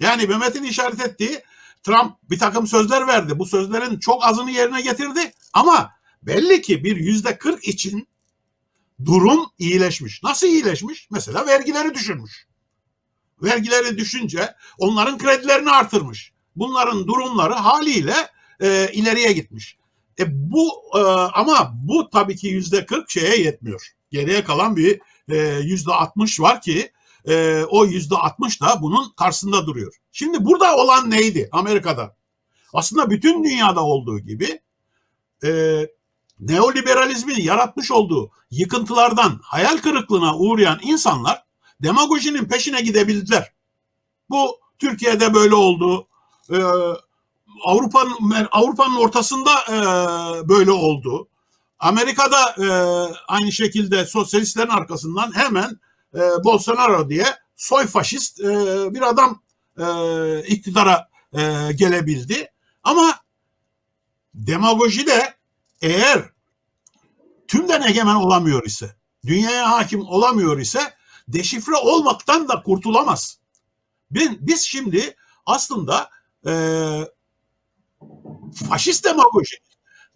Yani Mehmet'in işaret ettiği Trump bir takım sözler verdi. Bu sözlerin çok azını yerine getirdi ama belli ki bir yüzde kırk için durum iyileşmiş. Nasıl iyileşmiş? Mesela vergileri düşürmüş. Vergileri düşünce onların kredilerini artırmış. Bunların durumları haliyle e, ileriye gitmiş. E bu e, ama bu tabii ki yüzde kırk şeye yetmiyor. Geriye kalan bir e, yüzde altmış var ki e, o yüzde altmış da bunun karşısında duruyor. Şimdi burada olan neydi Amerika'da? Aslında bütün dünyada olduğu gibi e, neoliberalizmin yaratmış olduğu yıkıntılardan hayal kırıklığına uğrayan insanlar demagojinin peşine gidebildiler. Bu Türkiye'de böyle oldu. Ee, Avrupa'nın Avrupa'nın ortasında e, böyle oldu. Amerika'da e, aynı şekilde sosyalistlerin arkasından hemen e, Bolsonaro diye soy faşist e, bir adam e, iktidara e, gelebildi. Ama demagoji de eğer tümden egemen olamıyor ise, dünyaya hakim olamıyor ise deşifre olmaktan da kurtulamaz. Ben, biz şimdi aslında e, faşist demagoji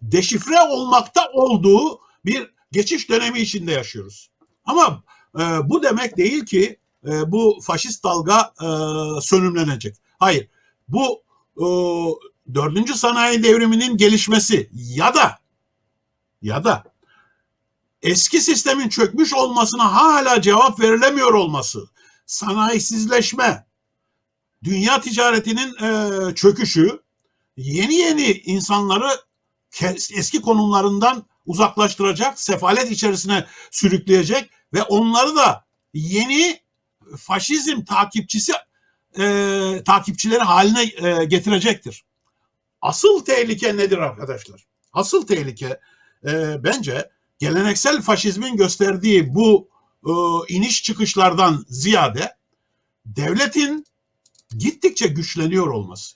deşifre olmakta olduğu bir geçiş dönemi içinde yaşıyoruz. Ama e, bu demek değil ki e, bu faşist dalga e, sönümlenecek. Hayır. Bu e, dördüncü sanayi devriminin gelişmesi ya da ya da eski sistemin çökmüş olmasına hala cevap verilemiyor olması, sanayisizleşme, dünya ticaretinin e, çöküşü, yeni yeni insanları eski konumlarından uzaklaştıracak, sefalet içerisine sürükleyecek ve onları da yeni faşizm takipçisi e, takipçileri haline e, getirecektir. Asıl tehlike nedir arkadaşlar? Asıl tehlike e, bence geleneksel faşizmin gösterdiği bu e, iniş çıkışlardan ziyade devletin gittikçe güçleniyor olması.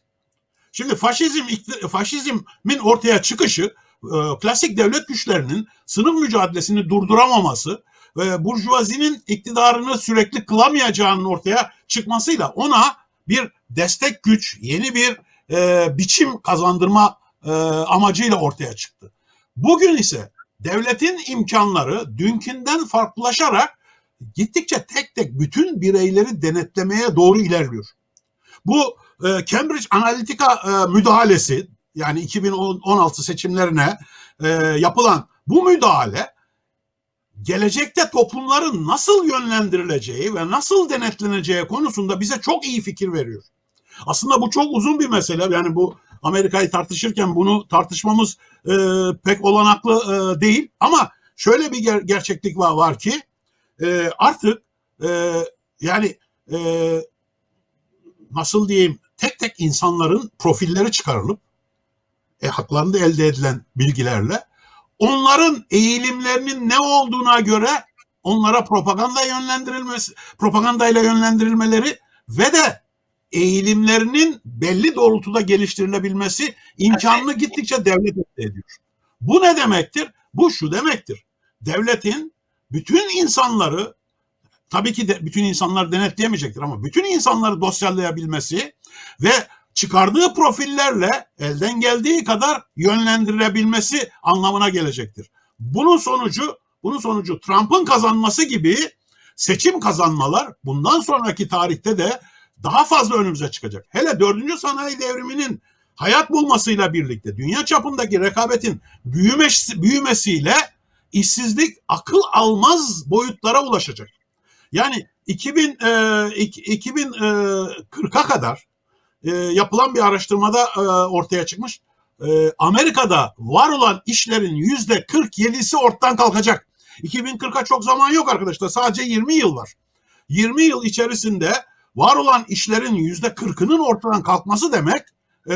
Şimdi faşizm faşizmin ortaya çıkışı e, klasik devlet güçlerinin sınıf mücadelesini durduramaması ve burjuvazinin iktidarını sürekli kılamayacağının ortaya çıkmasıyla ona bir destek güç, yeni bir e, biçim kazandırma e, amacıyla ortaya çıktı. Bugün ise devletin imkanları dünkünden farklılaşarak gittikçe tek tek bütün bireyleri denetlemeye doğru ilerliyor. Bu e, Cambridge Analytica e, müdahalesi yani 2016 seçimlerine e, yapılan bu müdahale gelecekte toplumların nasıl yönlendirileceği ve nasıl denetleneceği konusunda bize çok iyi fikir veriyor. Aslında bu çok uzun bir mesele. Yani bu Amerika'yı tartışırken bunu tartışmamız e, pek olanaklı e, değil. Ama şöyle bir ger- gerçeklik var, var ki e, artık e, yani e, nasıl diyeyim tek tek insanların profilleri çıkarılıp e, haklarında elde edilen bilgilerle onların eğilimlerinin ne olduğuna göre onlara propaganda yönlendirilmesi, propagandayla yönlendirilmeleri ve de eğilimlerinin belli doğrultuda geliştirilebilmesi imkanını gittikçe devlet ediyor. Bu ne demektir? Bu şu demektir. Devletin bütün insanları tabii ki de bütün insanlar denetleyemeyecektir ama bütün insanları dosyallayabilmesi ve çıkardığı profillerle elden geldiği kadar yönlendirebilmesi anlamına gelecektir. Bunun sonucu bunun sonucu Trump'ın kazanması gibi seçim kazanmalar bundan sonraki tarihte de daha fazla önümüze çıkacak. Hele dördüncü sanayi devriminin hayat bulmasıyla birlikte dünya çapındaki rekabetin büyümesi, büyümesiyle işsizlik akıl almaz boyutlara ulaşacak. Yani 2000 e, 2040'a kadar e, yapılan bir araştırmada e, ortaya çıkmış. E, Amerika'da var olan işlerin yüzde 47'si ortadan kalkacak. 2040'a çok zaman yok arkadaşlar. Sadece 20 yıl var. 20 yıl içerisinde var olan işlerin yüzde 40'ının ortadan kalkması demek e,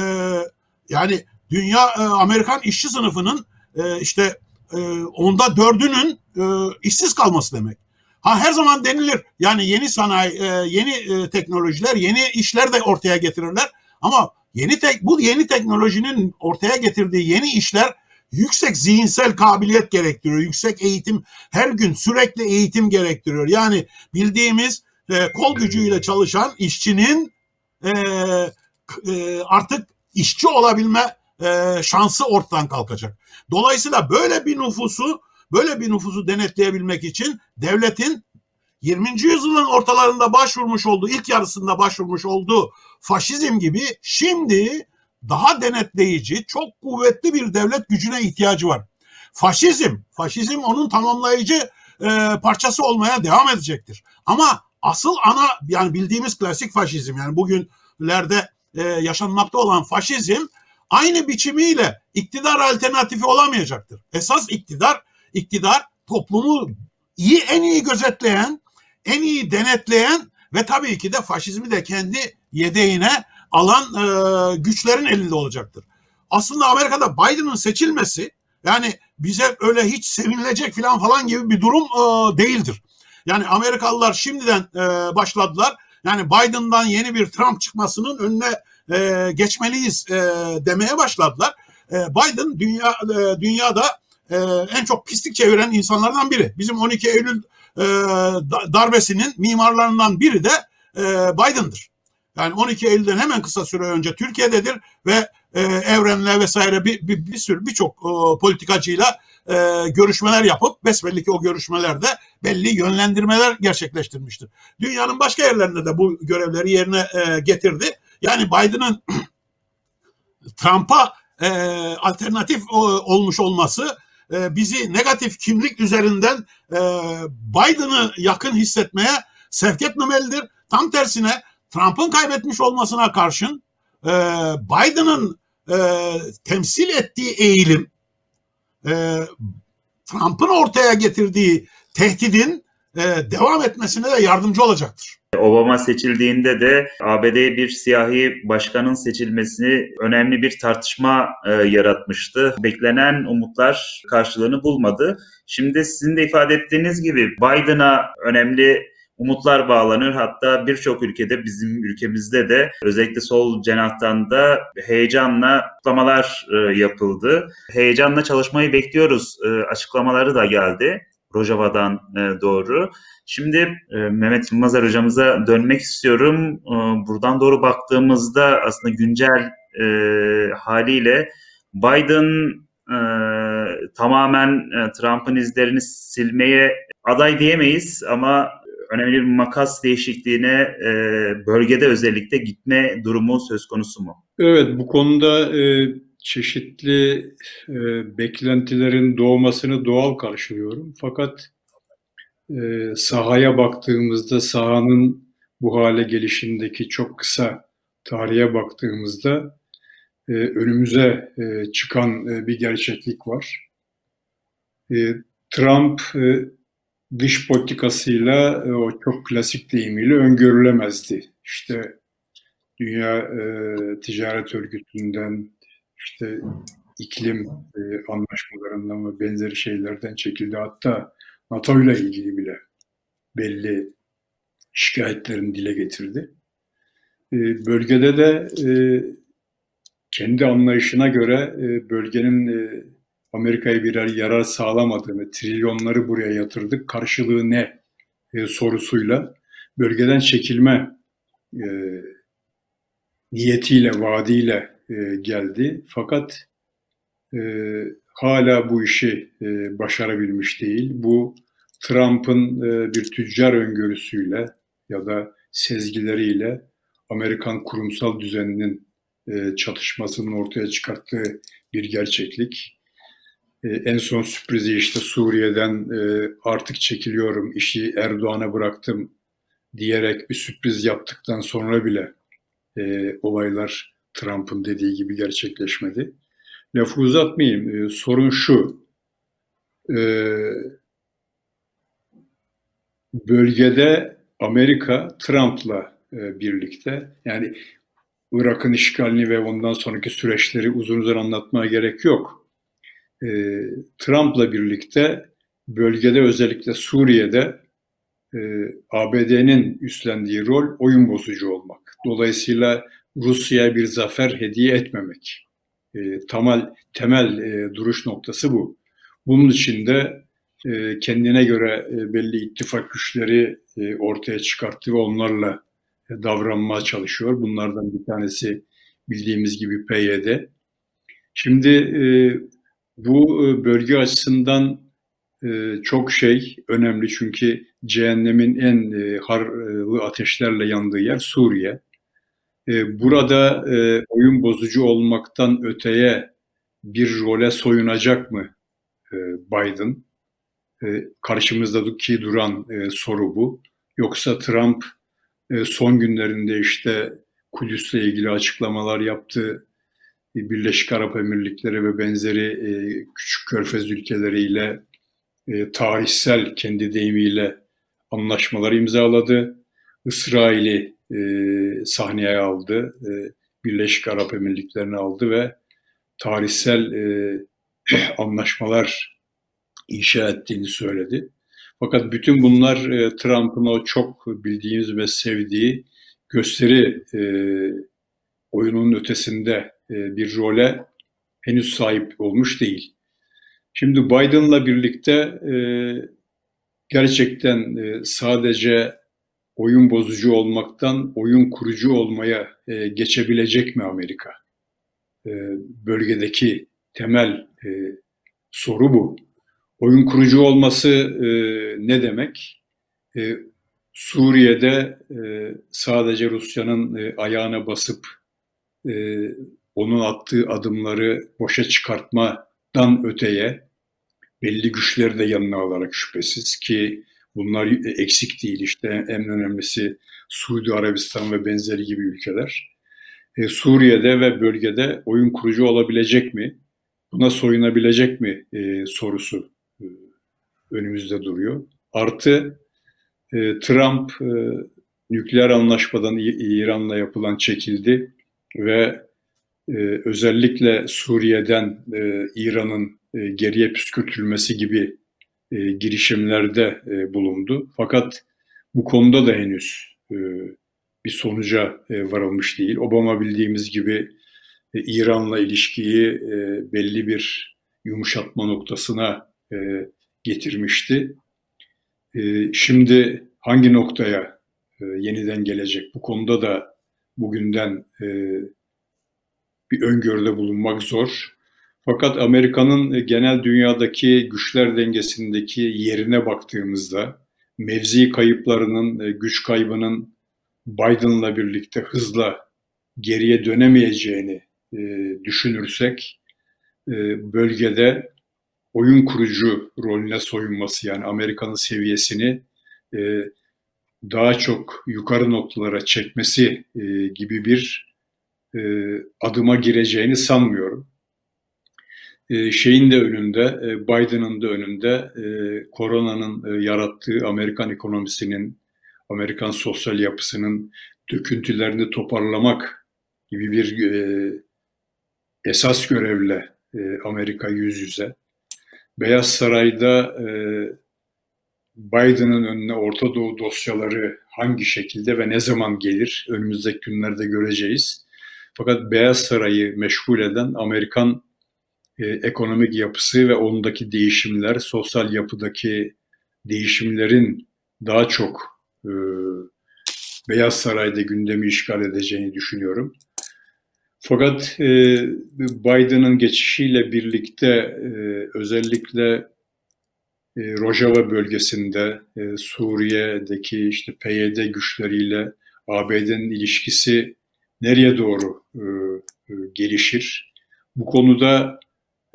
Yani dünya e, Amerikan işçi sınıfının e, işte e, onda dördünün e, işsiz kalması demek. Ha her zaman denilir yani yeni sanayi, e, yeni e, teknolojiler, yeni işler de ortaya getirirler. Ama yeni tek bu yeni teknolojinin ortaya getirdiği yeni işler yüksek zihinsel kabiliyet gerektiriyor. Yüksek eğitim her gün sürekli eğitim gerektiriyor. Yani bildiğimiz e, kol gücüyle çalışan işçinin e, e, artık işçi olabilme e, şansı ortadan kalkacak. Dolayısıyla böyle bir nüfusu böyle bir nüfusu denetleyebilmek için devletin 20. yüzyılın ortalarında başvurmuş olduğu, ilk yarısında başvurmuş olduğu faşizm gibi şimdi daha denetleyici, çok kuvvetli bir devlet gücüne ihtiyacı var. Faşizm, faşizm onun tamamlayıcı e, parçası olmaya devam edecektir. Ama asıl ana yani bildiğimiz klasik faşizm yani bugünlerde e, yaşanmakta olan faşizm aynı biçimiyle iktidar alternatifi olamayacaktır. Esas iktidar iktidar toplumu iyi en iyi gözetleyen, en iyi denetleyen ve tabii ki de faşizmi de kendi yedeğine alan e, güçlerin elinde olacaktır. Aslında Amerika'da Biden'ın seçilmesi yani bize öyle hiç sevinilecek falan falan gibi bir durum e, değildir. Yani Amerikalılar şimdiden e, başladılar. Yani Biden'dan yeni bir Trump çıkmasının önüne e, geçmeliyiz e, demeye başladılar. E, Biden dünya e, dünyada e, en çok pislik çeviren insanlardan biri. Bizim 12 Eylül e, darbesinin mimarlarından biri de e, Biden'dır. Yani 12 Eylül'den hemen kısa süre önce Türkiye'dedir ve e, Evren'le vesaire bir, bir, bir sürü birçok e, politikacıyla e, görüşmeler yapıp besbelli ki o görüşmelerde belli yönlendirmeler gerçekleştirmiştir. Dünyanın başka yerlerinde de bu görevleri yerine e, getirdi. Yani Biden'ın Trump'a e, alternatif o, olmuş olması e, bizi negatif kimlik üzerinden e, Biden'ı yakın hissetmeye sevk etmemelidir. Tam tersine Trump'ın kaybetmiş olmasına karşın e, Biden'ın e, temsil ettiği eğilim e, Trump'ın ortaya getirdiği tehdidin e, devam etmesine de yardımcı olacaktır. Obama seçildiğinde de ABD bir siyahi başkanın seçilmesini önemli bir tartışma e, yaratmıştı. Beklenen umutlar karşılığını bulmadı. Şimdi sizin de ifade ettiğiniz gibi Biden'a önemli umutlar bağlanır. Hatta birçok ülkede bizim ülkemizde de özellikle sol cenahtan da heyecanla kutlamalar e, yapıldı. Heyecanla çalışmayı bekliyoruz. E, açıklamaları da geldi. Rojava'dan e, doğru. Şimdi Mehmet Yılmazer hocamıza dönmek istiyorum. Buradan doğru baktığımızda aslında güncel haliyle Biden e, tamamen e, Trump'ın izlerini silmeye aday diyemeyiz ama önemli bir makas değişikliğine e, bölgede özellikle gitme durumu söz konusu mu? Evet bu konuda e, çeşitli e, beklentilerin doğmasını doğal karşılıyorum. Fakat e, sahaya baktığımızda sahanın bu hale gelişindeki çok kısa tarihe baktığımızda e, önümüze e, çıkan e, bir gerçeklik var. E, Trump e, dış politikasıyla e, o çok klasik deyimiyle öngörülemezdi. İşte Dünya e, Ticaret Örgütü'nden işte iklim e, anlaşmalarından ve benzeri şeylerden çekildi. Hatta NATO ile ilgili bile belli şikayetlerini dile getirdi. E, bölgede de e, kendi anlayışına göre e, bölgenin e, Amerika'ya birer yarar sağlamadığını, trilyonları buraya yatırdık, karşılığı ne e, sorusuyla bölgeden çekilme e, niyetiyle, vaadiyle e, geldi. Fakat e, hala bu işi e, başarabilmiş değil. Bu Trump'ın e, bir tüccar öngörüsüyle ya da sezgileriyle Amerikan kurumsal düzeninin e, çatışmasının ortaya çıkarttığı bir gerçeklik. E, en son sürprizi işte Suriye'den e, artık çekiliyorum, işi Erdoğan'a bıraktım diyerek bir sürpriz yaptıktan sonra bile e, olaylar Trump'ın dediği gibi gerçekleşmedi. Lafı uzatmayayım. Sorun şu. Bölgede Amerika Trump'la birlikte yani Irak'ın işgalini ve ondan sonraki süreçleri uzun uzun anlatmaya gerek yok. E, Trump'la birlikte bölgede özellikle Suriye'de e, ABD'nin üstlendiği rol oyun bozucu olmak. Dolayısıyla Rusya'ya bir zafer hediye etmemek. E, temel temel e, duruş noktası bu. Bunun için de e, kendine göre e, belli ittifak güçleri e, ortaya çıkarttı ve onlarla e, davranmaya çalışıyor. Bunlardan bir tanesi bildiğimiz gibi PYD. Şimdi e, bu e, bölge açısından e, çok şey önemli çünkü cehennemin en e, harlı ateşlerle yandığı yer Suriye. Burada oyun bozucu olmaktan öteye bir role soyunacak mı Biden? Karşımızdaki duran soru bu. Yoksa Trump son günlerinde işte Kudüs'le ilgili açıklamalar yaptı. Birleşik Arap Emirlikleri ve benzeri e, küçük körfez ülkeleriyle e, tarihsel kendi deyimiyle anlaşmalar imzaladı. İsrail'i e, sahneye aldı. E, Birleşik Arap Emirlikleri'ni aldı ve tarihsel e, anlaşmalar inşa ettiğini söyledi. Fakat bütün bunlar e, Trump'ın o çok bildiğimiz ve sevdiği gösteri e, oyunun ötesinde bir role henüz sahip olmuş değil. Şimdi Biden'la birlikte e, gerçekten e, sadece oyun bozucu olmaktan oyun kurucu olmaya e, geçebilecek mi Amerika? E, bölgedeki temel e, soru bu. Oyun kurucu olması e, ne demek? E, Suriye'de e, sadece Rusya'nın e, ayağına basıp e, onun attığı adımları boşa çıkartmadan öteye belli güçleri de yanına alarak şüphesiz ki bunlar eksik değil işte en önemlisi Suudi Arabistan ve benzeri gibi ülkeler. E, Suriye'de ve bölgede oyun kurucu olabilecek mi? Buna soyunabilecek mi e, sorusu e, önümüzde duruyor. Artı e, Trump e, nükleer anlaşmadan İran'la yapılan çekildi ve e, özellikle Suriye'den e, İran'ın e, geriye püskürtülmesi gibi e, girişimlerde e, bulundu. Fakat bu konuda da henüz e, bir sonuca e, varılmış değil. Obama bildiğimiz gibi e, İran'la ilişkiyi e, belli bir yumuşatma noktasına e, getirmişti. E, şimdi hangi noktaya e, yeniden gelecek? Bu konuda da bugünden e, bir öngörüde bulunmak zor. Fakat Amerika'nın e, genel dünyadaki güçler dengesindeki yerine baktığımızda mevzi kayıplarının, e, güç kaybının Biden'la birlikte hızla geriye dönemeyeceğini e, düşünürsek bölgede oyun kurucu rolüne soyunması yani Amerika'nın seviyesini daha çok yukarı noktalara çekmesi gibi bir adıma gireceğini sanmıyorum e, şeyin de önünde, e, Biden'ın da önünde e, koronanın e, yarattığı Amerikan ekonomisinin, Amerikan sosyal yapısının döküntülerini toparlamak gibi bir e, esas görevle e, Amerika yüz yüze. Beyaz Saray'da e, Biden'ın önüne Orta Doğu dosyaları hangi şekilde ve ne zaman gelir önümüzdeki günlerde göreceğiz. Fakat Beyaz Saray'ı meşgul eden Amerikan e, ekonomik yapısı ve ondaki değişimler, sosyal yapıdaki değişimlerin daha çok e, Beyaz Saray'da gündemi işgal edeceğini düşünüyorum. Fakat e, Biden'ın geçişiyle birlikte e, özellikle e, Rojava bölgesinde e, Suriye'deki işte PYD güçleriyle ABD'nin ilişkisi nereye doğru e, e, gelişir? Bu konuda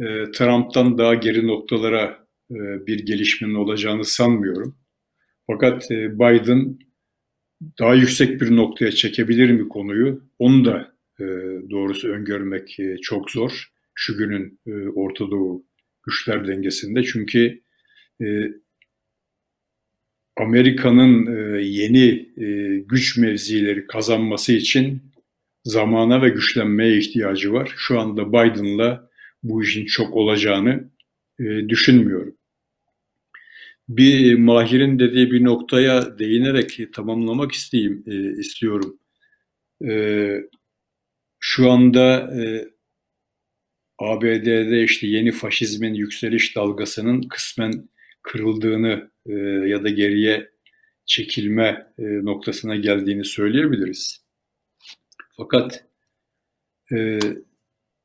e, Trump'tan daha geri noktalara e, bir gelişmenin olacağını sanmıyorum. Fakat e, Biden daha yüksek bir noktaya çekebilir mi konuyu? Onu da doğrusu öngörmek çok zor. Şu günün Orta Doğu güçler dengesinde. Çünkü Amerika'nın yeni güç mevzileri kazanması için zamana ve güçlenmeye ihtiyacı var. Şu anda Biden'la bu işin çok olacağını e, düşünmüyorum. Bir Mahir'in dediği bir noktaya değinerek tamamlamak isteyeyim, e, istiyorum. E, şu anda e, ABD'de işte yeni faşizmin yükseliş dalgasının kısmen kırıldığını e, ya da geriye çekilme e, noktasına geldiğini söyleyebiliriz. Fakat e,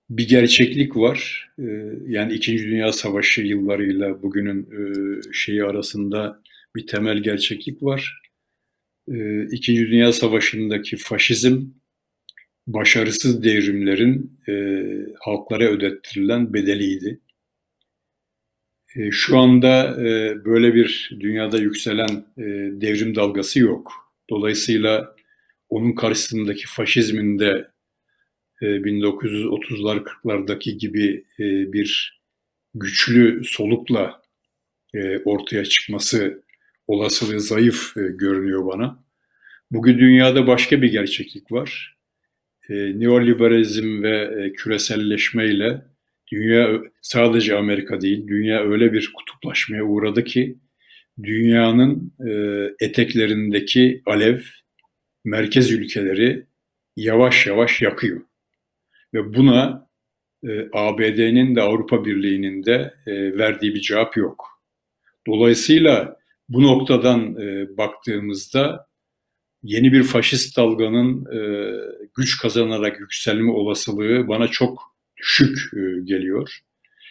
bir gerçeklik var. E, yani İkinci Dünya Savaşı yıllarıyla bugünün e, şeyi arasında bir temel gerçeklik var. E, İkinci Dünya Savaşı'ndaki faşizm başarısız devrimlerin e, halklara ödettirilen bedeliydi. E, şu anda e, böyle bir dünyada yükselen e, devrim dalgası yok. Dolayısıyla onun karşısındaki faşizmin de 1930'lar 40'lardaki gibi bir güçlü solukla ortaya çıkması olasılığı zayıf görünüyor bana. Bugün dünyada başka bir gerçeklik var. Neoliberalizm ve küreselleşmeyle dünya sadece Amerika değil, dünya öyle bir kutuplaşmaya uğradı ki dünyanın eteklerindeki alev merkez ülkeleri yavaş yavaş yakıyor. Ve buna e, ABD'nin de Avrupa Birliği'nin de e, verdiği bir cevap yok. Dolayısıyla bu noktadan e, baktığımızda yeni bir faşist dalganın e, güç kazanarak yükselme olasılığı bana çok düşük e, geliyor.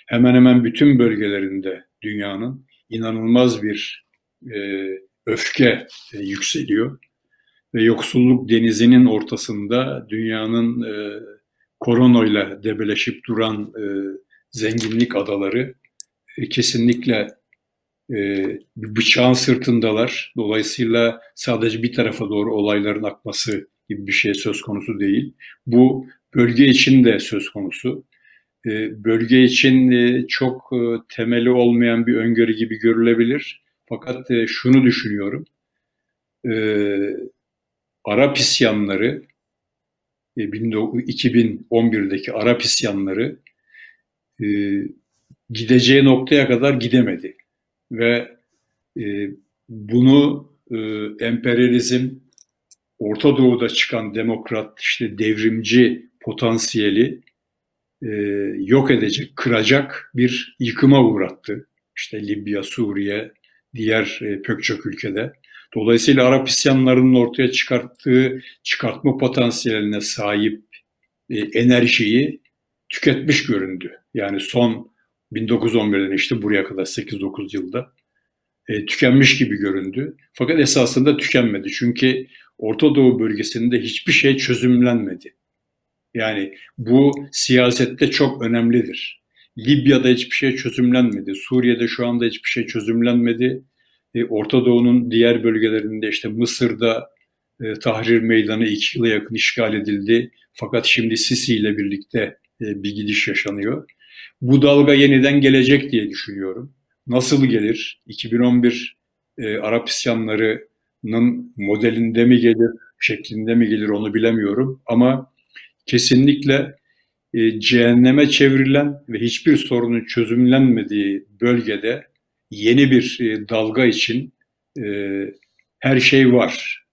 Hemen hemen bütün bölgelerinde dünyanın inanılmaz bir e, öfke e, yükseliyor ve yoksulluk denizinin ortasında dünyanın e, koronayla debeleşip duran e, zenginlik adaları e, kesinlikle e, bıçağın sırtındalar. Dolayısıyla sadece bir tarafa doğru olayların akması gibi bir şey söz konusu değil. Bu bölge için de söz konusu. E, bölge için e, çok e, temeli olmayan bir öngörü gibi görülebilir. Fakat e, şunu düşünüyorum. E, Arap isyanları 2011'deki e, Arap isyanları e, gideceği noktaya kadar gidemedi. Ve e, bunu emperyalizm, Orta Doğu'da çıkan demokrat, işte devrimci potansiyeli yok edecek, kıracak bir yıkıma uğrattı. İşte Libya, Suriye, diğer pek çok ülkede. Dolayısıyla Arap isyanlarının ortaya çıkarttığı çıkartma potansiyeline sahip e, enerjiyi tüketmiş göründü. Yani son 1911'den işte buraya kadar 8-9 yılda e, tükenmiş gibi göründü. Fakat esasında tükenmedi. Çünkü Orta Doğu bölgesinde hiçbir şey çözümlenmedi. Yani bu siyasette çok önemlidir. Libya'da hiçbir şey çözümlenmedi. Suriye'de şu anda hiçbir şey çözümlenmedi. E, Orta Doğu'nun diğer bölgelerinde işte Mısır'da e, Tahrir Meydanı iki yıla yakın işgal edildi. Fakat şimdi Sisi ile birlikte e, bir gidiş yaşanıyor. Bu dalga yeniden gelecek diye düşünüyorum. Nasıl gelir? 2011 e, Arap isyanlarının modelinde mi gelir, şeklinde mi gelir onu bilemiyorum. Ama kesinlikle cehenneme çevrilen ve hiçbir sorunun çözümlenmediği bölgede yeni bir e, dalga için e, her şey var.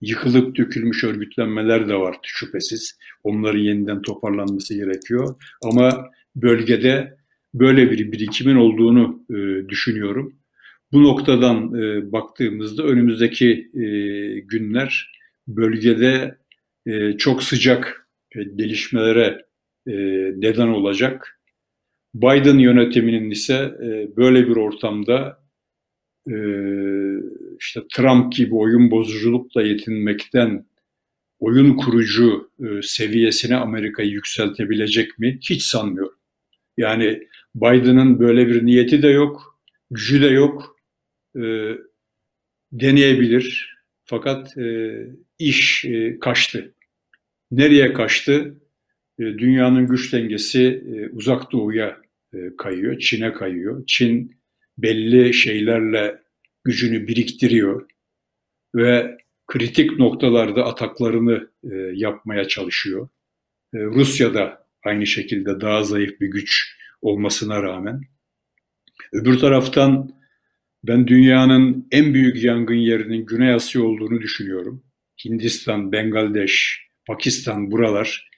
Yıkılıp dökülmüş örgütlenmeler de var şüphesiz. Onların yeniden toparlanması gerekiyor. Ama bölgede böyle bir birikimin olduğunu e, düşünüyorum. Bu noktadan baktığımızda önümüzdeki günler bölgede çok sıcak gelişmelere neden olacak. Biden yönetiminin ise e, böyle bir ortamda e, işte Trump gibi oyun bozuculukla yetinmekten oyun kurucu e, seviyesine Amerika'yı yükseltebilecek mi? Hiç sanmıyorum. Yani Biden'ın böyle bir niyeti de yok, gücü de yok. E, deneyebilir. Fakat e, iş e, kaçtı. Nereye kaçtı? E, dünyanın güç dengesi e, uzak doğuya kayıyor, Çin'e kayıyor. Çin belli şeylerle gücünü biriktiriyor ve kritik noktalarda ataklarını e, yapmaya çalışıyor. E, Rusya da aynı şekilde daha zayıf bir güç olmasına rağmen. Öbür taraftan ben dünyanın en büyük yangın yerinin Güney Asya olduğunu düşünüyorum. Hindistan, Bangladeş, Pakistan buralar.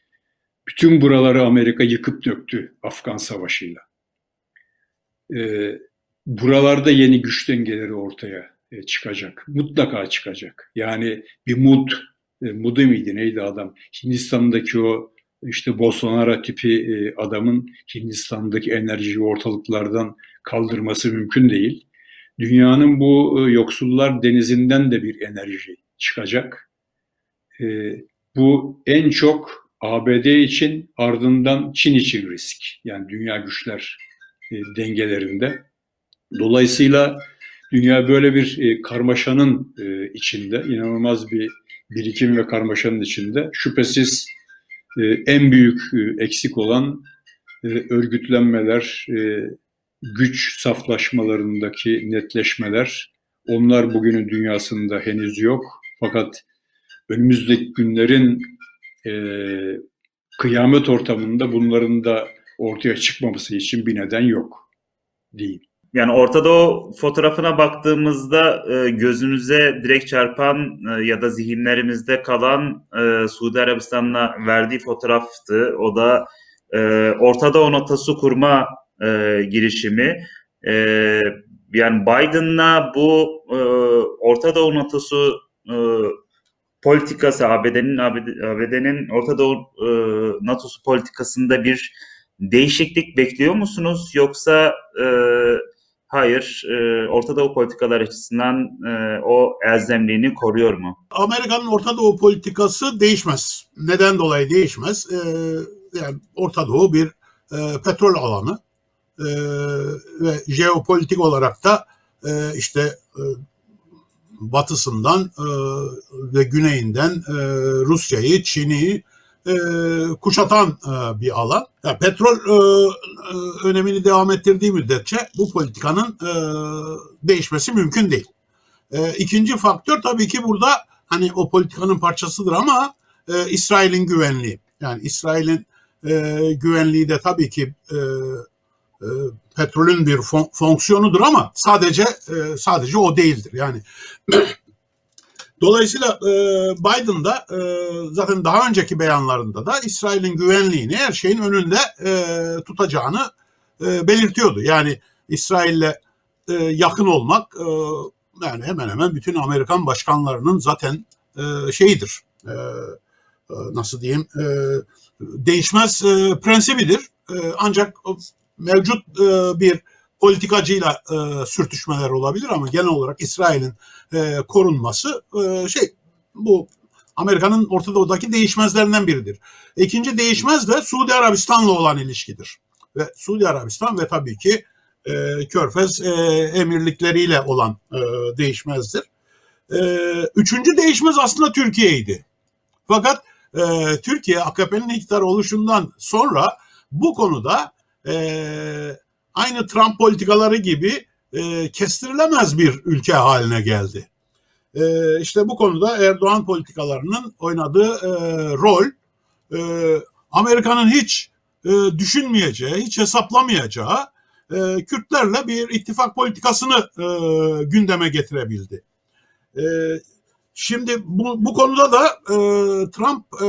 Bütün buraları Amerika yıkıp döktü Afgan Savaşı'yla. Ee, buralarda yeni güç dengeleri ortaya e, çıkacak. Mutlaka çıkacak. Yani bir Mud, e, Mud'u miydi neydi adam? Hindistan'daki o işte Bolsonaro tipi e, adamın Hindistan'daki enerjiyi ortalıklardan kaldırması mümkün değil. Dünyanın bu e, yoksullar denizinden de bir enerji çıkacak. E, bu en çok ABD için ardından Çin için risk. Yani dünya güçler e, dengelerinde. Dolayısıyla dünya böyle bir e, karmaşanın e, içinde, inanılmaz bir birikim ve karmaşanın içinde. Şüphesiz e, en büyük e, eksik olan e, örgütlenmeler, e, güç saflaşmalarındaki netleşmeler, onlar bugünün dünyasında henüz yok. Fakat önümüzdeki günlerin e, kıyamet ortamında bunların da ortaya çıkmaması için bir neden yok değil. Yani Orta Doğu fotoğrafına baktığımızda e, gözümüze direkt çarpan e, ya da zihinlerimizde kalan e, Suudi Arabistan'la verdiği fotoğraftı. O da e, Orta Doğu notası kurma girişimi. Yani Biden'la bu Orta Doğu e, politikası ABD'nin ABD'nin Orta Doğu NATO'su politikasında bir değişiklik bekliyor musunuz yoksa e, hayır e, Orta Doğu politikalar açısından e, o elzemliğini koruyor mu? Amerika'nın Orta Doğu politikası değişmez. Neden dolayı değişmez? E, yani Orta Doğu bir e, petrol alanı e, ve jeopolitik olarak da e, işte e, batısından e, ve güneyinden e, Rusya'yı, Çin'i e, kuşatan e, bir alan. Yani petrol e, e, önemini devam ettirdiği müddetçe bu politikanın e, değişmesi mümkün değil. E, ikinci faktör tabii ki burada hani o politikanın parçasıdır ama e, İsrail'in güvenliği. Yani İsrail'in e, güvenliği de tabii ki e, e, petrolün bir fon, fonksiyonudur ama sadece e, sadece o değildir. Yani Dolayısıyla e, Biden da e, zaten daha önceki beyanlarında da İsrail'in güvenliğini her şeyin önünde e, tutacağını e, belirtiyordu. Yani İsrail'le e, yakın olmak e, yani hemen hemen bütün Amerikan başkanlarının zaten e, şeyidir. E, e nasıl diyeyim? E, değişmez e, prensibidir. E, ancak mevcut e, bir politikacıyla e, sürtüşmeler olabilir ama genel olarak İsrail'in e, korunması e, şey bu Amerika'nın Orta Doğu'daki değişmezlerinden biridir. İkinci değişmez de Suudi Arabistan'la olan ilişkidir. Ve Suudi Arabistan ve tabii ki e, Körfez e, emirlikleriyle olan e, değişmezdir. E, üçüncü değişmez aslında Türkiye'ydi. Fakat e, Türkiye AKP'nin iktidar oluşundan sonra bu konuda e, aynı Trump politikaları gibi e, kestirilemez bir ülke haline geldi. E, işte bu konuda Erdoğan politikalarının oynadığı e, rol e, Amerika'nın hiç e, düşünmeyeceği, hiç hesaplamayacağı e, Kürtlerle bir ittifak politikasını e, gündeme getirebildi. E, şimdi bu, bu konuda da e, Trump, e,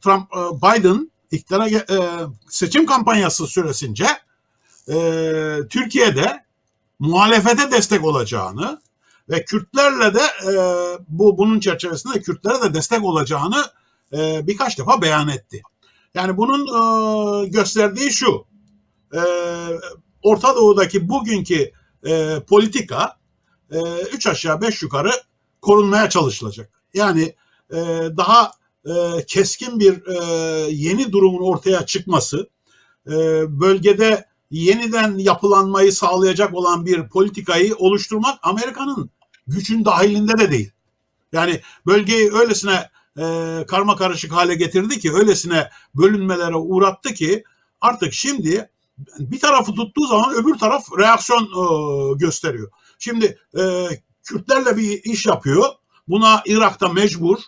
Trump e, Biden iktidara e, seçim kampanyası süresince e, Türkiye'de muhalefete destek olacağını ve Kürtlerle de e, bu bunun çerçevesinde Kürtlere de destek olacağını e, birkaç defa beyan etti. Yani bunun e, gösterdiği şu, e, Orta Doğu'daki bugünkü e, politika e, üç aşağı beş yukarı korunmaya çalışılacak. Yani e, daha e, keskin bir e, yeni durumun ortaya çıkması, e, bölgede yeniden yapılanmayı sağlayacak olan bir politikayı oluşturmak Amerika'nın gücün dahilinde de değil. Yani bölgeyi öylesine e, karma karışık hale getirdi ki, öylesine bölünmelere uğrattı ki artık şimdi bir tarafı tuttuğu zaman öbür taraf reaksiyon e, gösteriyor. Şimdi e, Kürtlerle bir iş yapıyor Buna Irak'ta mecbur.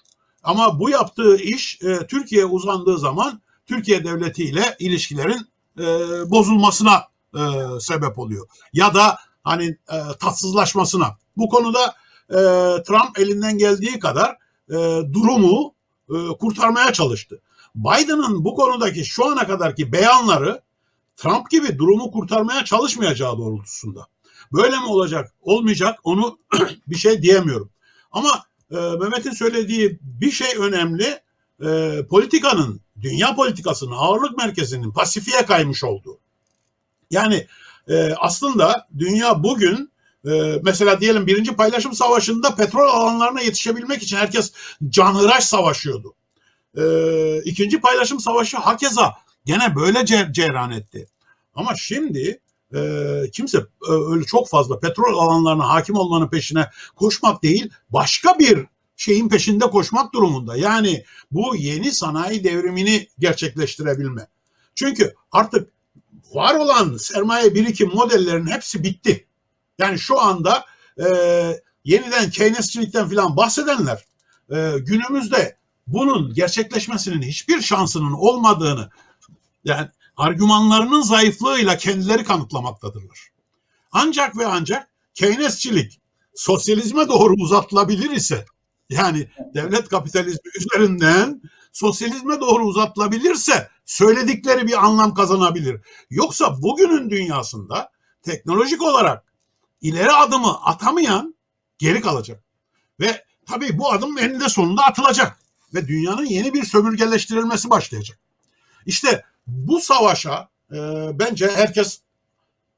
Ama bu yaptığı iş e, Türkiye'ye uzandığı zaman Türkiye devletiyle ilişkilerin e, bozulmasına e, sebep oluyor. Ya da hani e, tatsızlaşmasına. Bu konuda e, Trump elinden geldiği kadar e, durumu e, kurtarmaya çalıştı. Biden'ın bu konudaki şu ana kadarki beyanları Trump gibi durumu kurtarmaya çalışmayacağı doğrultusunda. Böyle mi olacak, olmayacak onu bir şey diyemiyorum. Ama e, Mehmet'in söylediği bir şey önemli. E, politikanın, dünya politikasının ağırlık merkezinin Pasifik'e kaymış olduğu. Yani e, aslında dünya bugün e, mesela diyelim birinci paylaşım savaşında petrol alanlarına yetişebilmek için herkes canhıraş savaşıyordu. E, ikinci paylaşım savaşı hakeza gene böyle cer cereyan etti. Ama şimdi e, kimse e, öyle çok fazla petrol alanlarına hakim olmanın peşine koşmak değil, başka bir şeyin peşinde koşmak durumunda. Yani bu yeni sanayi devrimini gerçekleştirebilme. Çünkü artık var olan sermaye birikim modellerinin hepsi bitti. Yani şu anda e, yeniden Keynesçilikten falan bahsedenler e, günümüzde bunun gerçekleşmesinin hiçbir şansının olmadığını yani argümanlarının zayıflığıyla kendileri kanıtlamaktadırlar. Ancak ve ancak Keynesçilik sosyalizme doğru uzatılabilir ise yani devlet kapitalizmi üzerinden sosyalizme doğru uzatılabilirse söyledikleri bir anlam kazanabilir. Yoksa bugünün dünyasında teknolojik olarak ileri adımı atamayan geri kalacak. Ve tabii bu adım eninde sonunda atılacak. Ve dünyanın yeni bir sömürgeleştirilmesi başlayacak. İşte bu savaşa e, bence herkes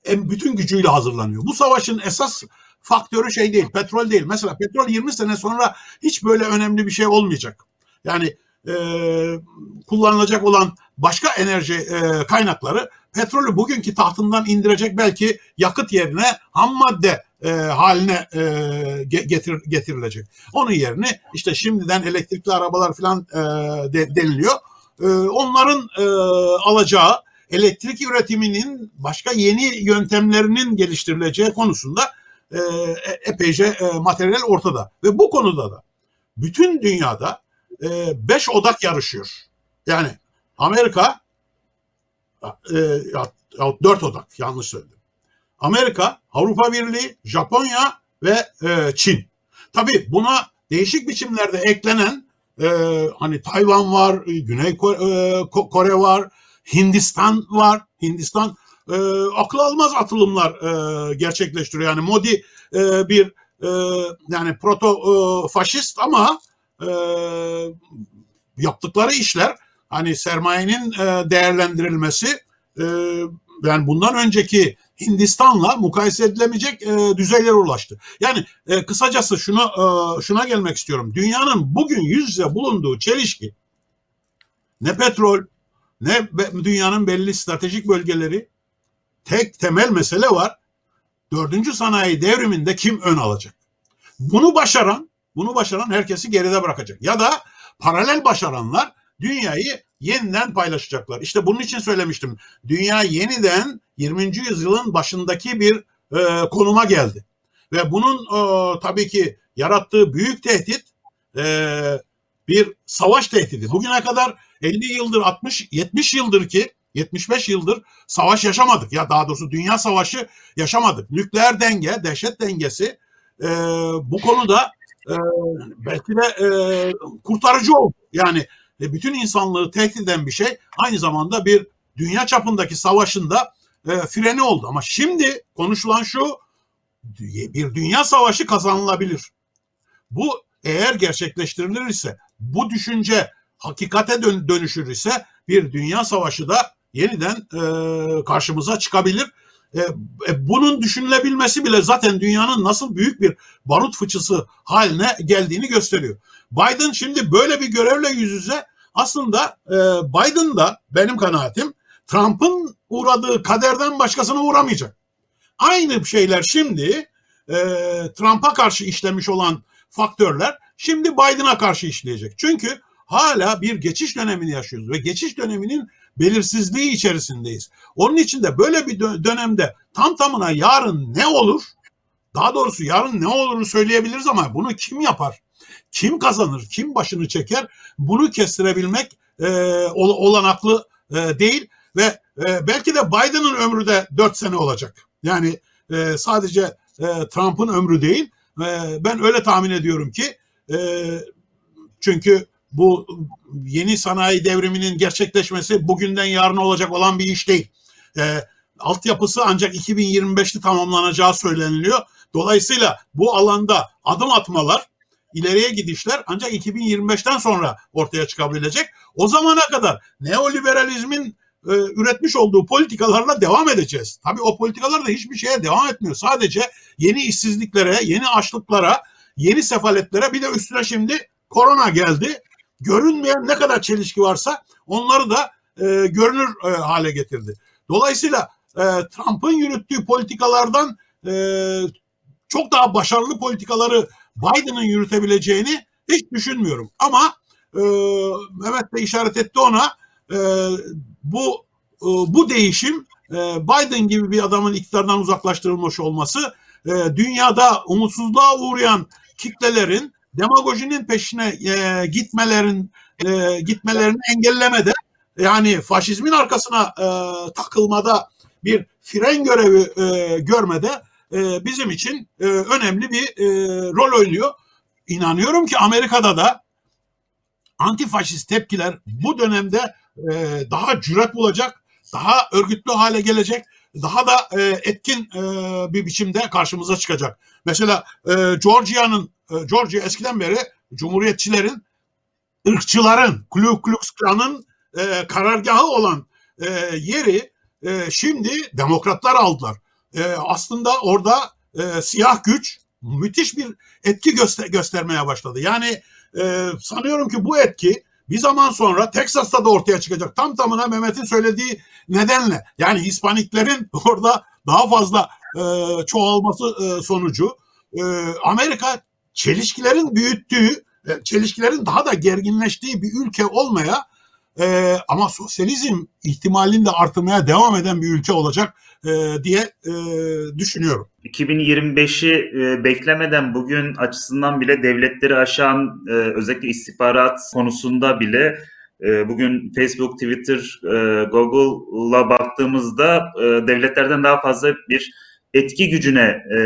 en bütün gücüyle hazırlanıyor. Bu savaşın esas faktörü şey değil, petrol değil. Mesela petrol 20 sene sonra hiç böyle önemli bir şey olmayacak. Yani e, kullanılacak olan başka enerji e, kaynakları petrolü bugünkü tahtından indirecek belki yakıt yerine ham madde e, haline e, getir, getirilecek. Onun yerine işte şimdiden elektrikli arabalar falan e, de, deniliyor. E, onların e, alacağı elektrik üretiminin başka yeni yöntemlerinin geliştirileceği konusunda e, e epeyce e, materyal ortada. Ve bu konuda da bütün dünyada beş odak yarışıyor. Yani Amerika dört odak yanlış söyledim. Amerika, Avrupa Birliği, Japonya ve Çin. Tabii buna değişik biçimlerde eklenen hani Tayvan var, Güney Kore var, Hindistan var. Hindistan e, akıl almaz atılımlar e, gerçekleştiriyor. Yani Modi e, bir e, yani proto e, faşist ama e, yaptıkları işler hani sermayenin e, değerlendirilmesi e, yani bundan önceki Hindistan'la mukayese edilemeyecek e, düzeylere ulaştı. Yani e, kısacası şunu e, şuna gelmek istiyorum. Dünyanın bugün yüz yüze bulunduğu çelişki ne petrol ne dünyanın belli stratejik bölgeleri tek temel mesele var. Dördüncü sanayi devriminde kim ön alacak? Bunu başaran, bunu başaran herkesi geride bırakacak. Ya da paralel başaranlar dünyayı yeniden paylaşacaklar. İşte bunun için söylemiştim. Dünya yeniden 20. yüzyılın başındaki bir e, konuma geldi. Ve bunun e, tabii ki yarattığı büyük tehdit e, bir savaş tehdidi. Bugüne kadar 50 yıldır 60 70 yıldır ki 75 yıldır savaş yaşamadık. Ya daha doğrusu dünya savaşı yaşamadık. Nükleer denge, dehşet dengesi e, bu konuda e, belki de e, kurtarıcı oldu. Yani e, bütün insanlığı tehdit eden bir şey aynı zamanda bir dünya çapındaki savaşında e, freni oldu. Ama şimdi konuşulan şu bir dünya savaşı kazanılabilir. Bu eğer gerçekleştirilir ise bu düşünce hakikate dön dönüşür ise bir dünya savaşı da yeniden e, karşımıza çıkabilir. E, e, bunun düşünülebilmesi bile zaten dünyanın nasıl büyük bir barut fıçısı haline geldiğini gösteriyor. Biden şimdi böyle bir görevle yüz yüze aslında e, Biden da benim kanaatim Trump'ın uğradığı kaderden başkasına uğramayacak. Aynı şeyler şimdi e, Trump'a karşı işlemiş olan faktörler şimdi Biden'a karşı işleyecek. Çünkü hala bir geçiş dönemini yaşıyoruz ve geçiş döneminin belirsizliği içerisindeyiz. Onun için de böyle bir dönemde tam tamına yarın ne olur? Daha doğrusu yarın ne olurunu söyleyebiliriz ama bunu kim yapar? kim kazanır, kim başını çeker bunu kestirebilmek e, olanaklı e, değil ve e, belki de Biden'ın ömrü de 4 sene olacak. Yani e, sadece e, Trump'ın ömrü değil. E, ben öyle tahmin ediyorum ki e, çünkü bu yeni sanayi devriminin gerçekleşmesi bugünden yarına olacak olan bir iş değil. E, altyapısı ancak 2025'te tamamlanacağı söyleniliyor. Dolayısıyla bu alanda adım atmalar, ileriye gidişler ancak 2025'ten sonra ortaya çıkabilecek. O zamana kadar neoliberalizmin e, üretmiş olduğu politikalarla devam edeceğiz. Tabii o politikalar da hiçbir şeye devam etmiyor. Sadece yeni işsizliklere, yeni açlıklara, yeni sefaletlere bir de üstüne şimdi korona geldi. Görünmeyen ne kadar çelişki varsa onları da e, görünür e, hale getirdi. Dolayısıyla e, Trump'ın yürüttüğü politikalardan e, çok daha başarılı politikaları Biden'ın yürütebileceğini hiç düşünmüyorum. Ama e, Mehmet de işaret etti ona e, bu e, bu değişim e, Biden gibi bir adamın iktidardan uzaklaştırılmış olması e, dünyada umutsuzluğa uğrayan kitlelerin demagojinin peşine e, gitmelerin e, gitmelerini engellemede yani faşizmin arkasına e, takılmada bir fren görevi e, görmede e, bizim için e, önemli bir e, rol oynuyor. İnanıyorum ki Amerika'da da antifaşist tepkiler bu dönemde e, daha cüret bulacak, daha örgütlü hale gelecek, daha da e, etkin e, bir biçimde karşımıza çıkacak. Mesela e, Georgia'nın, e, Georgia eskiden beri Cumhuriyetçilerin, ırkçıların, Ku Klux Klan'ın e, karargahı olan e, yeri e, şimdi demokratlar aldılar. E, aslında orada e, siyah güç müthiş bir etki göster göstermeye başladı. Yani e, sanıyorum ki bu etki bir zaman sonra Teksas'ta da ortaya çıkacak. Tam tamına Mehmet'in söylediği nedenle. Yani Hispaniklerin orada daha fazla e, çoğalması e, sonucu e, Amerika çelişkilerin büyüttüğü, e, çelişkilerin daha da gerginleştiği bir ülke olmaya e, ama sosyalizm ihtimalini de artırmaya devam eden bir ülke olacak diye e, düşünüyorum. 2025'i e, beklemeden bugün açısından bile devletleri aşan e, özellikle istihbarat konusunda bile e, bugün Facebook, Twitter, e, Google'la baktığımızda e, devletlerden daha fazla bir etki gücüne e,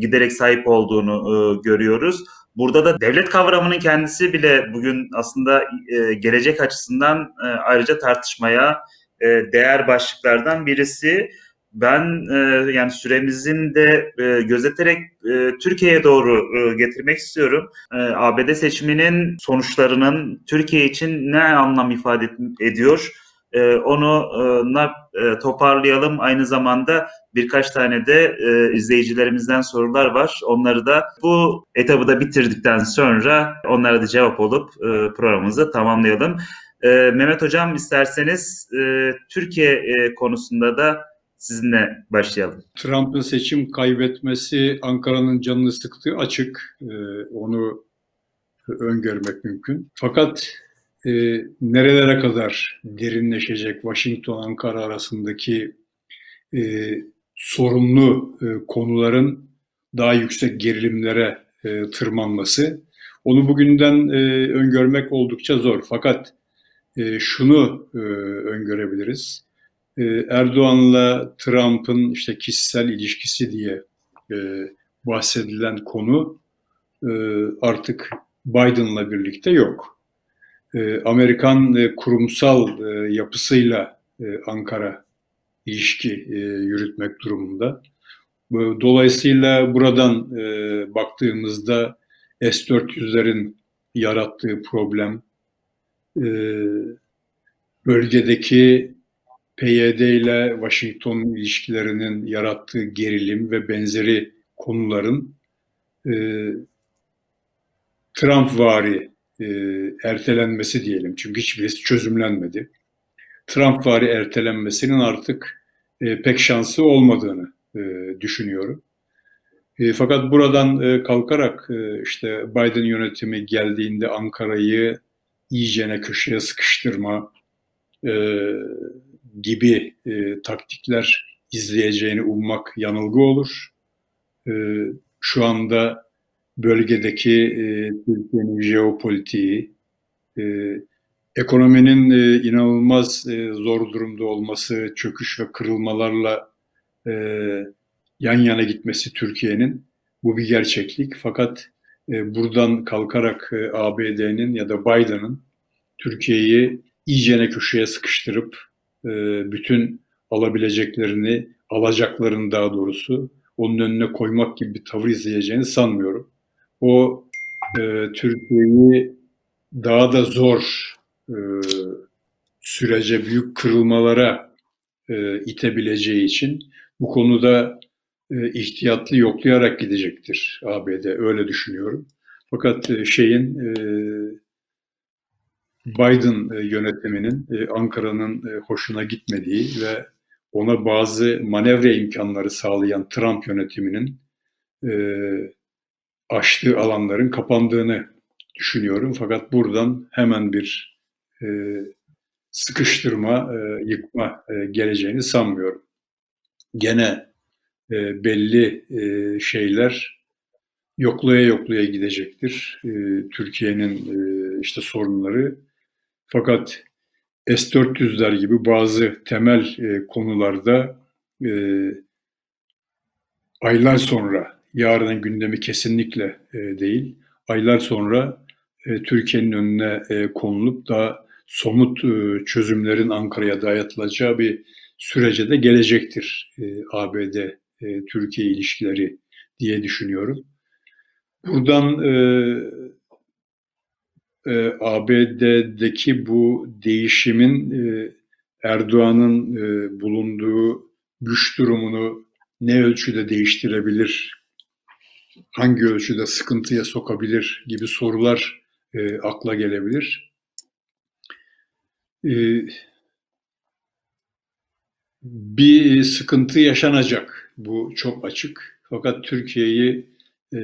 giderek sahip olduğunu e, görüyoruz. Burada da devlet kavramının kendisi bile bugün aslında e, gelecek açısından e, ayrıca tartışmaya e, değer başlıklardan birisi. Ben e, yani süremizin de e, gözeterek e, Türkiye'ye doğru e, getirmek istiyorum. ABD seçiminin sonuçlarının Türkiye için ne anlam ifade ediyor? onu e, toparlayalım. Aynı zamanda birkaç tane de izleyicilerimizden sorular var. Onları da bu etabı da bitirdikten sonra onlara da cevap olup programımızı tamamlayalım. Mehmet Hocam isterseniz Türkiye konusunda da sizinle başlayalım. Trump'ın seçim kaybetmesi Ankara'nın canını sıktığı açık. E, onu öngörmek mümkün. Fakat e, nerelere kadar derinleşecek Washington-Ankara arasındaki e, sorunlu e, konuların daha yüksek gerilimlere e, tırmanması. Onu bugünden e, öngörmek oldukça zor. Fakat e, şunu e, öngörebiliriz. E, Erdoğan'la Trump'ın işte kişisel ilişkisi diye e, bahsedilen konu e, artık Biden'la birlikte yok. E, Amerikan kurumsal yapısıyla Ankara ilişki yürütmek durumunda. Dolayısıyla buradan baktığımızda S-400'lerin yarattığı problem, bölgedeki PYD ile Washington ilişkilerinin yarattığı gerilim ve benzeri konuların Trump vari e, ertelenmesi diyelim. Çünkü hiçbirisi çözümlenmedi. Trump vari ertelenmesinin artık e, pek şansı olmadığını e, düşünüyorum. E, fakat buradan e, kalkarak e, işte Biden yönetimi geldiğinde Ankara'yı iyicene köşeye sıkıştırma e, gibi e, taktikler izleyeceğini ummak yanılgı olur. E, şu anda bölgedeki e, Türkiye'nin jeopolitiği, e, ekonominin e, inanılmaz e, zor durumda olması, çöküş ve kırılmalarla e, yan yana gitmesi Türkiye'nin bu bir gerçeklik. Fakat e, buradan kalkarak e, ABD'nin ya da Biden'ın Türkiye'yi iyicene köşeye sıkıştırıp e, bütün alabileceklerini, alacaklarını daha doğrusu onun önüne koymak gibi bir tavır izleyeceğini sanmıyorum. O e, Türkiye'yi daha da zor e, sürece, büyük kırılmalara e, itebileceği için bu konuda e, ihtiyatlı yoklayarak gidecektir ABD. Öyle düşünüyorum. Fakat e, şeyin e, Biden e, yönetiminin e, Ankara'nın e, hoşuna gitmediği ve ona bazı manevra imkanları sağlayan Trump yönetiminin açtığı alanların kapandığını düşünüyorum. Fakat buradan hemen bir sıkıştırma, yıkma geleceğini sanmıyorum. Gene belli şeyler yoklaya yoklaya gidecektir. Türkiye'nin işte sorunları. Fakat S-400'ler gibi bazı temel e, konularda e, aylar sonra, yarının gündemi kesinlikle e, değil, aylar sonra e, Türkiye'nin önüne e, konulup daha somut e, çözümlerin Ankara'ya dayatılacağı bir sürece de gelecektir e, ABD e, Türkiye ilişkileri diye düşünüyorum. Buradan e, e, ABD'deki bu değişimin e, Erdoğan'ın e, bulunduğu güç durumunu ne ölçüde değiştirebilir, hangi ölçüde sıkıntıya sokabilir gibi sorular e, akla gelebilir. E, bir sıkıntı yaşanacak. Bu çok açık. Fakat Türkiye'yi e,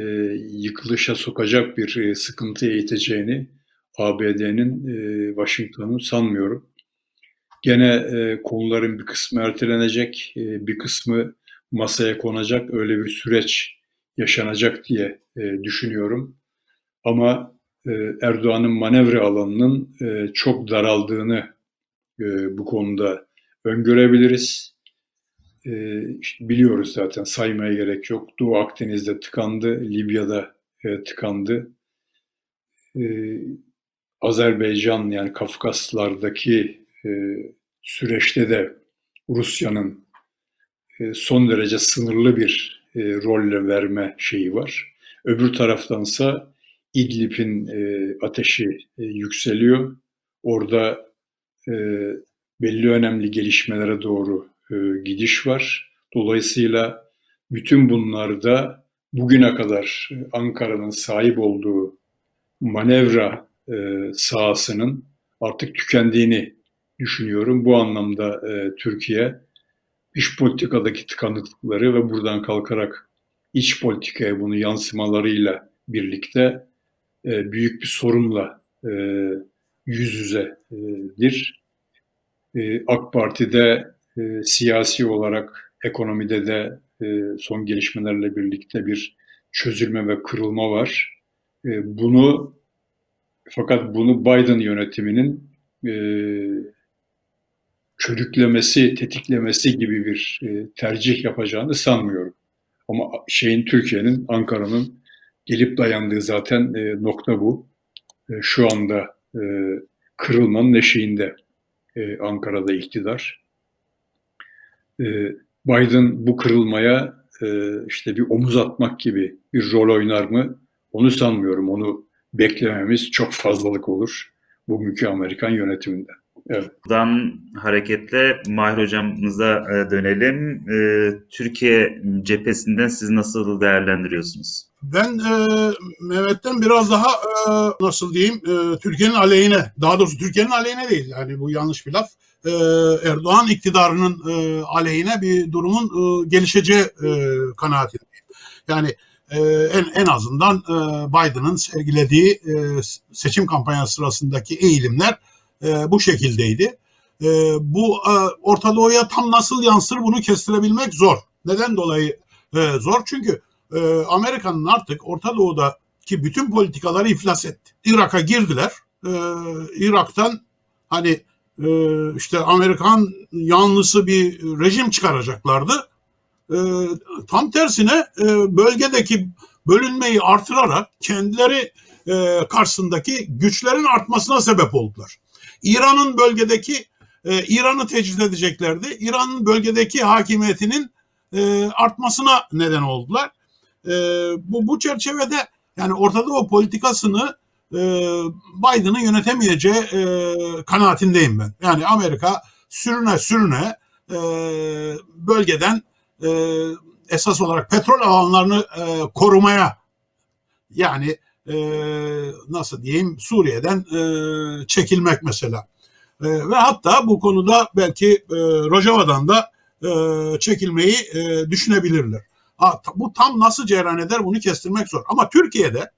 yıkılışa sokacak bir e, sıkıntıya iteceğini ABD'nin e, Washington'un sanmıyorum. Gene e, konuların bir kısmı ertelenecek, e, bir kısmı masaya konacak. Öyle bir süreç yaşanacak diye e, düşünüyorum. Ama e, Erdoğan'ın manevra alanının e, çok daraldığını e, bu konuda öngörebiliriz. E, işte biliyoruz zaten saymaya gerek yok. Doğu Akdeniz'de tıkandı, Libya'da e, tıkandı. E, Azerbaycan yani Kafkaslardaki e, süreçte de Rusya'nın e, son derece sınırlı bir e, rolle verme şeyi var. Öbür taraftansa İdlib'in e, ateşi e, yükseliyor. Orada e, belli önemli gelişmelere doğru e, gidiş var. Dolayısıyla bütün bunlarda bugüne kadar Ankara'nın sahip olduğu manevra e, sahasının artık tükendiğini düşünüyorum. Bu anlamda e, Türkiye iç politikadaki tıkanıklıkları ve buradan kalkarak iç politikaya bunu yansımalarıyla birlikte e, büyük bir sorunla e, yüz yüzedir. E, AK Parti'de e, siyasi olarak ekonomide de e, son gelişmelerle birlikte bir çözülme ve kırılma var. E, bunu fakat bunu Biden yönetiminin e, körüklemesi, tetiklemesi gibi bir e, tercih yapacağını sanmıyorum. Ama şeyin Türkiye'nin, Ankara'nın gelip dayandığı zaten e, nokta bu. E, şu anda e, kırılmanın eşiğinde e, Ankara'da iktidar. E, Biden bu kırılmaya e, işte bir omuz atmak gibi bir rol oynar mı? Onu sanmıyorum. Onu beklememiz çok fazlalık olur bugünkü Amerikan yönetiminde. Evet. Buradan hareketle Mahir Hocamıza e, dönelim. E, Türkiye cephesinden siz nasıl değerlendiriyorsunuz? Ben e, Mehmet'ten biraz daha e, nasıl diyeyim e, Türkiye'nin aleyhine, daha doğrusu Türkiye'nin aleyhine değil yani bu yanlış bir laf. E, Erdoğan iktidarının e, aleyhine bir durumun e, gelişeceği e, kanaatindeyim. Yani e, en, en azından e, Biden'ın sergilediği e, seçim kampanyası sırasındaki eğilimler e, bu şekildeydi. E, bu e, Orta Doğu'ya tam nasıl yansır bunu kestirebilmek zor. Neden dolayı zor? Çünkü Amerika'nın artık Orta Doğu'da ki bütün politikaları iflas etti. Irak'a girdiler. Ee, Irak'tan hani işte Amerikan yanlısı bir rejim çıkaracaklardı. Ee, tam tersine e, bölgedeki bölünmeyi artırarak kendileri e, karşısındaki güçlerin artmasına sebep oldular. İran'ın bölgedeki e, İran'ı tecrit edeceklerdi. İran'ın bölgedeki hakimiyetinin e, artmasına neden oldular. E, bu, bu çerçevede yani Orta Doğu politikasını e, Biden'ı yönetemeyeceği e, kanaatindeyim ben. Yani Amerika sürüne sürüne e, bölgeden e, esas olarak petrol alanlarını e, korumaya yani e, nasıl diyeyim Suriye'den e, çekilmek mesela. E, ve hatta bu konuda belki e, Rojava'dan da e, çekilmeyi e, düşünebilirler. Ha, bu tam nasıl cereyan eder bunu kestirmek zor. Ama Türkiye'de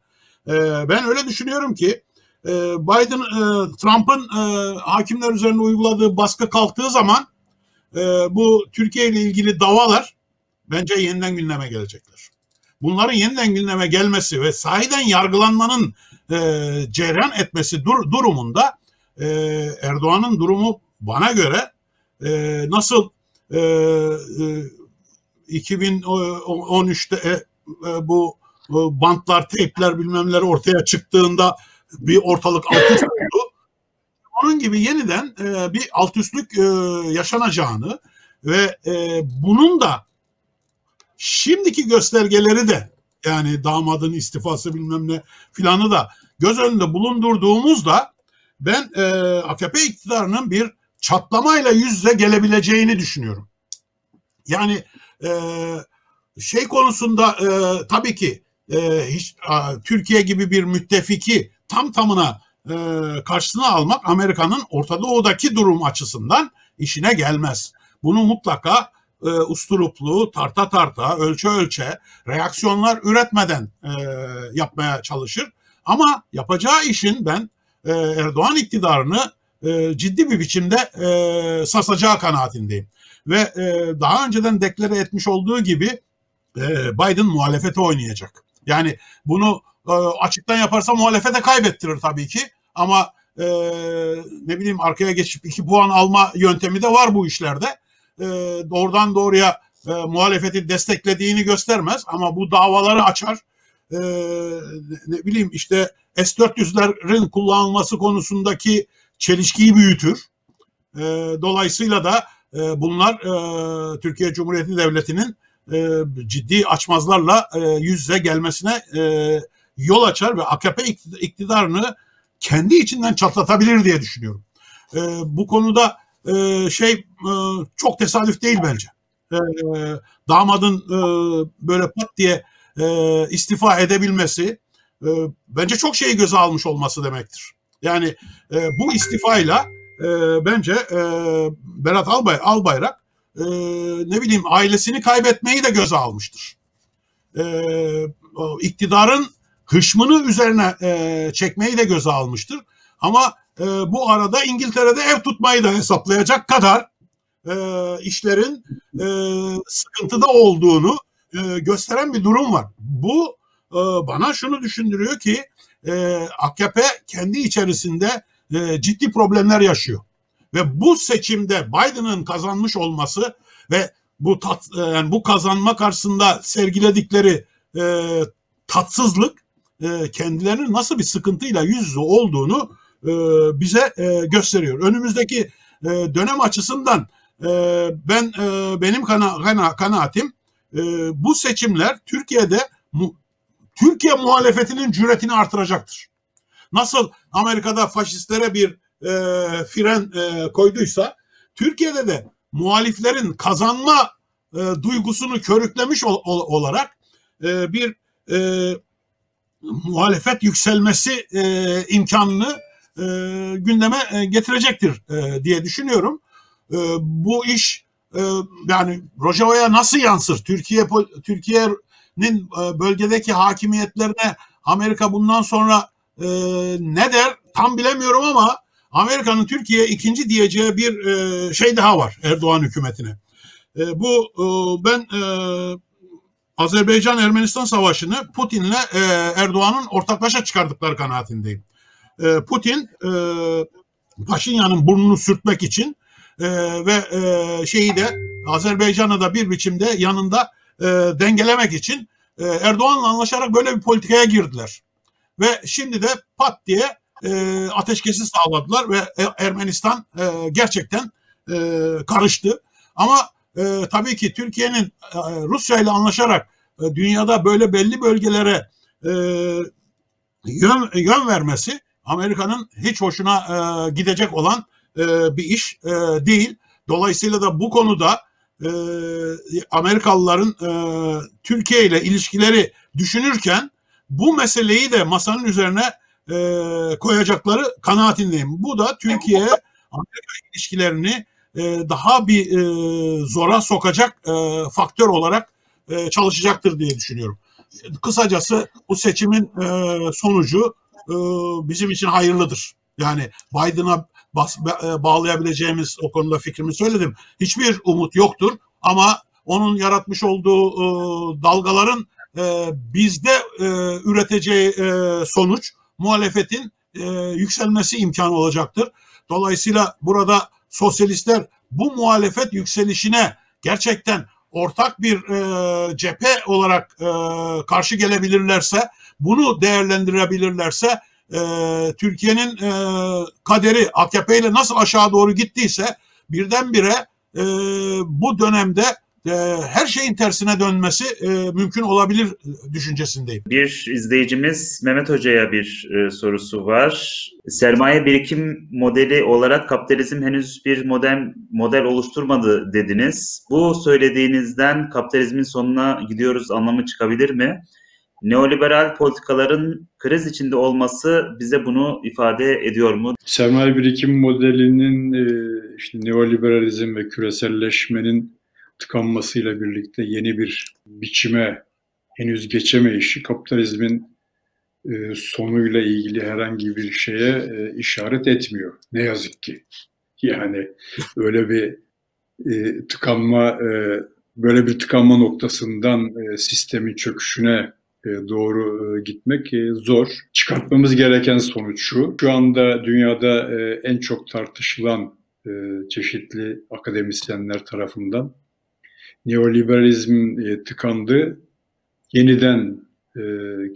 e, ben öyle düşünüyorum ki e, Biden e, Trump'ın e, hakimler üzerine uyguladığı baskı kalktığı zaman e, bu Türkiye ile ilgili davalar bence yeniden gündeme gelecekler. Bunların yeniden gündeme gelmesi ve sahiden yargılanmanın e, cereyan etmesi dur, durumunda e, Erdoğan'ın durumu bana göre e, nasıl e, e, 2013'te e, e, bu e, bantlar, teypler bilmemler ortaya çıktığında bir ortalık alt üst oldu. Onun gibi yeniden e, bir alt üstlük e, yaşanacağını ve e, bunun da şimdiki göstergeleri de yani damadın istifası bilmem ne filanı da göz önünde bulundurduğumuzda ben e, AKP iktidarının bir çatlamayla yüz yüze gelebileceğini düşünüyorum. Yani e, şey konusunda e, tabii ki e, hiç, a, Türkiye gibi bir müttefiki tam tamına e, karşısına almak Amerika'nın Orta Doğu'daki durum açısından işine gelmez. Bunu mutlaka e, usturuplu, tarta tarta, ölçe ölçe, reaksiyonlar üretmeden e, yapmaya çalışır. Ama yapacağı işin ben e, Erdoğan iktidarını e, ciddi bir biçimde e, sasacağı kanaatindeyim. Ve e, daha önceden deklare etmiş olduğu gibi e, Biden muhalefete oynayacak. Yani bunu e, açıktan yaparsa muhalefete kaybettirir tabii ki. Ama e, ne bileyim arkaya geçip iki puan alma yöntemi de var bu işlerde. E, doğrudan doğruya e, muhalefeti desteklediğini göstermez ama bu davaları açar. E, ne bileyim işte S-400'lerin kullanılması konusundaki çelişkiyi büyütür. E, dolayısıyla da e, bunlar e, Türkiye Cumhuriyeti Devleti'nin e, ciddi açmazlarla e, yüz yüze gelmesine e, yol açar ve AKP iktidarını kendi içinden çatlatabilir diye düşünüyorum. E, bu konuda e, şey e, çok tesadüf değil bence. E, damadın e, böyle pat diye e, istifa edebilmesi e, bence çok şeyi göze almış olması demektir. Yani e, bu istifayla e, bence e, Berat Albay, Albayrak e, ne bileyim ailesini kaybetmeyi de göze almıştır. E, iktidarın hışmını üzerine e, çekmeyi de göze almıştır. Ama e, bu arada İngiltere'de ev tutmayı da hesaplayacak kadar e, işlerin e, sıkıntıda olduğunu e, gösteren bir durum var. Bu e, bana şunu düşündürüyor ki e, AKP kendi içerisinde e, ciddi problemler yaşıyor. Ve bu seçimde Biden'ın kazanmış olması ve bu tat, e, yani bu kazanma karşısında sergiledikleri e, tatsızlık e, kendilerinin nasıl bir sıkıntıyla yüz yüze olduğunu e, bize e, gösteriyor. Önümüzdeki dönem açısından ben benim kana, kana, kanaatim bu seçimler Türkiye'de Türkiye muhalefetinin cüretini artıracaktır. Nasıl Amerika'da faşistlere bir e, fren koyduysa Türkiye'de de muhaliflerin kazanma duygusunu körüklemiş ol, ol, olarak bir muhalefet yükselmesi e, imkanını e, gündeme e, getirecektir e, diye düşünüyorum. E, bu iş e, yani Rojava'ya nasıl yansır? Türkiye Türkiye'nin e, bölgedeki hakimiyetlerine Amerika bundan sonra e, ne der tam bilemiyorum ama Amerika'nın Türkiye ikinci diyeceği bir e, şey daha var Erdoğan hükümetine. E, bu e, ben e, Azerbaycan-Ermenistan savaşını Putin'le e, Erdoğan'ın ortaklaşa çıkardıkları kanaatindeyim. E, Putin e, Paşinyan'ın burnunu sürtmek için e, ve e, şeyi de Azerbaycan'ı da bir biçimde yanında e, dengelemek için e, Erdoğan'la anlaşarak böyle bir politikaya girdiler. Ve şimdi de pat diye e, ateşkesi sağladılar ve e, Ermenistan e, gerçekten e, karıştı. Ama e, tabii ki Türkiye'nin e, Rusya ile anlaşarak e, dünyada böyle belli bölgelere e, yön, yön vermesi Amerika'nın hiç hoşuna e, gidecek olan e, bir iş e, değil. Dolayısıyla da bu konuda e, Amerikalıların e, Türkiye ile ilişkileri düşünürken bu meseleyi de masanın üzerine e, koyacakları kanaatindeyim. Bu da Türkiye Amerika ilişkilerini daha bir e, zora sokacak e, faktör olarak e, çalışacaktır diye düşünüyorum. Kısacası bu seçimin e, sonucu e, bizim için hayırlıdır. Yani Biden'a e, bağlayabileceğimiz o konuda fikrimi söyledim. Hiçbir umut yoktur ama onun yaratmış olduğu e, dalgaların e, bizde e, üreteceği e, sonuç muhalefetin e, yükselmesi imkanı olacaktır. Dolayısıyla burada sosyalistler bu muhalefet yükselişine gerçekten ortak bir e, cephe olarak e, karşı gelebilirlerse, bunu değerlendirebilirlerse e, Türkiye'nin e, kaderi AKP ile nasıl aşağı doğru gittiyse birdenbire e, bu dönemde e, her şeyin tersine dönmesi e, mümkün olabilir düşüncesindeyim. Bir izleyicimiz Mehmet Hoca'ya bir e, sorusu var. Sermaye birikim modeli olarak kapitalizm henüz bir model model oluşturmadı dediniz. Bu söylediğinizden kapitalizmin sonuna gidiyoruz anlamı çıkabilir mi? Neoliberal politikaların kriz içinde olması bize bunu ifade ediyor mu? Sermaye birikim modelinin işte neoliberalizm ve küreselleşmenin tıkanmasıyla birlikte yeni bir biçime henüz geçemeyişi kapitalizmin e, sonuyla ilgili herhangi bir şeye e, işaret etmiyor. Ne yazık ki. Yani öyle bir e, tıkanma böyle bir tıkanma noktasından sistemin çöküşüne doğru gitmek zor. Çıkartmamız gereken sonuç şu. Şu anda dünyada en çok tartışılan çeşitli akademisyenler tarafından neoliberalizm e, tıkandı. Yeniden e,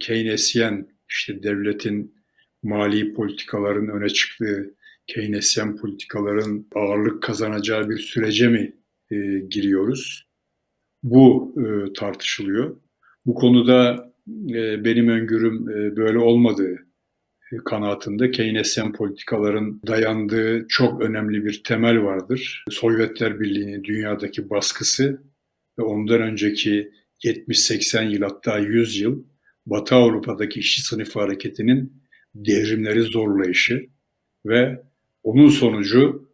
Keynesyen işte devletin mali politikaların öne çıktığı Keynesyen politikaların ağırlık kazanacağı bir sürece mi e, giriyoruz? Bu e, tartışılıyor. Bu konuda e, benim öngörüm e, böyle olmadığı e, kanaatinde Keynesyen politikaların dayandığı çok önemli bir temel vardır. Sovyetler Birliği'nin dünyadaki baskısı ve ondan önceki 70-80 yıl hatta 100 yıl Batı Avrupa'daki işçi sınıfı hareketinin devrimleri zorlayışı ve onun sonucu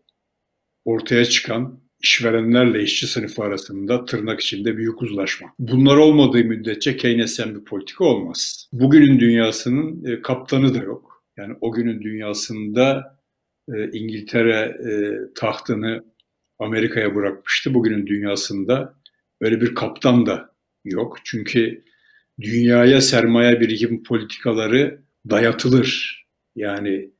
ortaya çıkan işverenlerle işçi sınıfı arasında tırnak içinde büyük uzlaşma. Bunlar olmadığı müddetçe Keynesyen bir politika olmaz. Bugünün dünyasının e, kaptanı da yok. Yani o günün dünyasında e, İngiltere e, tahtını Amerika'ya bırakmıştı. Bugünün dünyasında Öyle bir kaptan da yok. Çünkü dünyaya sermaye birikim politikaları dayatılır. Yani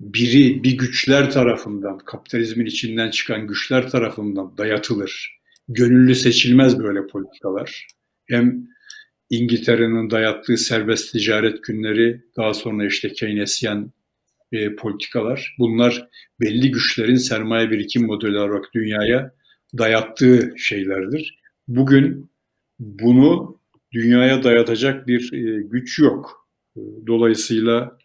biri bir güçler tarafından, kapitalizmin içinden çıkan güçler tarafından dayatılır. Gönüllü seçilmez böyle politikalar. Hem İngiltere'nin dayattığı serbest ticaret günleri, daha sonra işte Keynesyen e, politikalar. Bunlar belli güçlerin sermaye birikim modeli olarak dünyaya dayattığı şeylerdir. Bugün bunu dünyaya dayatacak bir e, güç yok. Dolayısıyla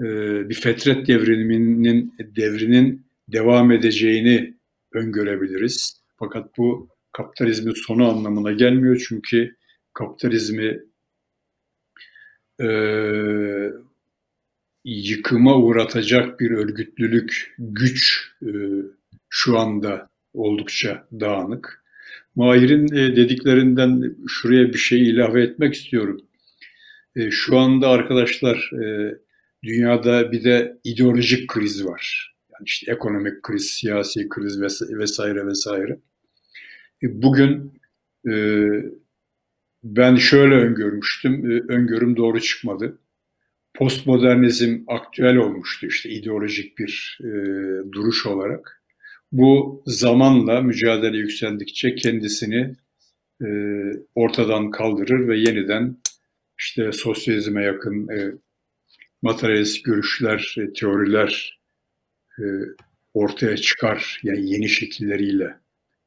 e, bir fetret devriminin devrinin devam edeceğini öngörebiliriz. Fakat bu kapitalizmin sonu anlamına gelmiyor çünkü kapitalizmi e, yıkıma uğratacak bir örgütlülük, güç e, şu anda oldukça dağınık. Mahir'in e, dediklerinden şuraya bir şey ilave etmek istiyorum. E, şu anda arkadaşlar e, dünyada bir de ideolojik kriz var. Yani işte ekonomik kriz, siyasi kriz vesaire vesaire. Bugün ben şöyle öngörmüştüm, öngörüm doğru çıkmadı. Postmodernizm aktüel olmuştu işte ideolojik bir duruş olarak. Bu zamanla mücadele yükseldikçe kendisini e, ortadan kaldırır ve yeniden işte sosyalizme yakın e, materyalist görüşler, e, teoriler e, ortaya çıkar yani yeni şekilleriyle